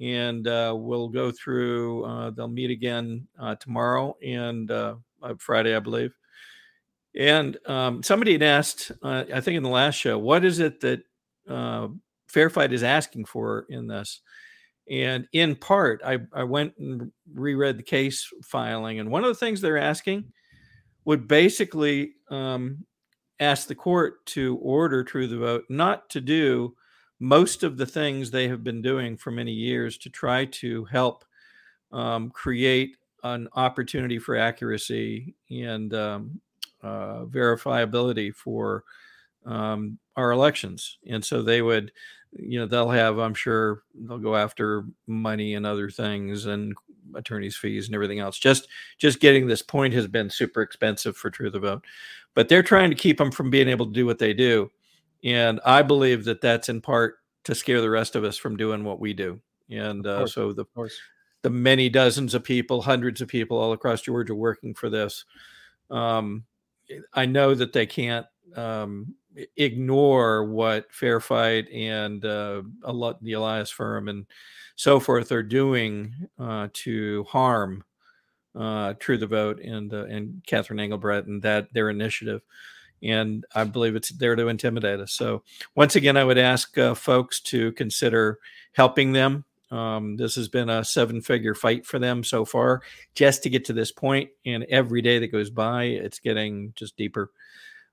and we'll go through. They'll meet again tomorrow and Friday, I believe. And um, somebody had asked, I think in the last show, what is it that Fair Fight is asking for in this? And in part, I, I went and reread the case filing, and one of the things they're asking would basically um, ask the court to order True the Vote not to do most of the things they have been doing for many years to try to help um, create an opportunity for accuracy and um, uh, verifiability for um, our elections. And so they would, you know, they'll have, I'm sure, they'll go after money and other things and attorneys fees and everything else. Just just getting this point has been super expensive for True the Vote, but they're trying to keep them from being able to do what they do, and I believe that that's in part to scare the rest of us from doing what we do. And uh, so the the many dozens of people, hundreds of people all across Georgia working for this. Um, I know that they can't um, ignore what Fair Fight and uh, the Elias firm and so forth are doing uh, to harm uh, True the Vote and uh, and Catherine Engelbrecht and that their initiative. And I believe it's there to intimidate us. So once again, I would ask uh, folks to consider helping them. Um, this has been a seven-figure fight for them so far, just to get to this point. And every day that goes by, it's getting just deeper.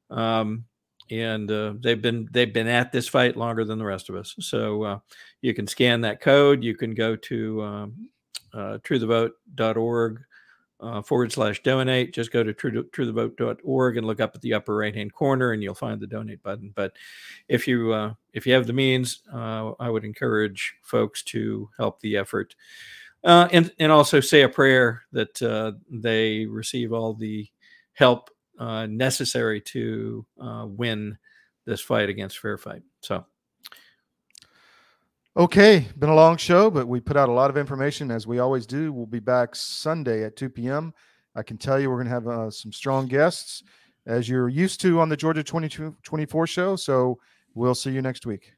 Um, and uh, they've been they've been at this fight longer than the rest of us. So uh, you can scan that code. You can go to um, uh, truethevote.org uh, forward slash donate. Just go to true, and look up at the upper right hand corner, and you'll find the donate button. But if you uh, if you have the means, uh, I would encourage folks to help the effort. Uh, and and also say a prayer that uh, they receive all the help uh, necessary to uh, win this fight against Fair Fight. So. Okay, been a long show, but we put out a lot of information as we always do. We'll be back Sunday at 2 p.m. I can tell you we're going to have uh, some strong guests as you're used to on the Georgia 22, 24 show. So we'll see you next week.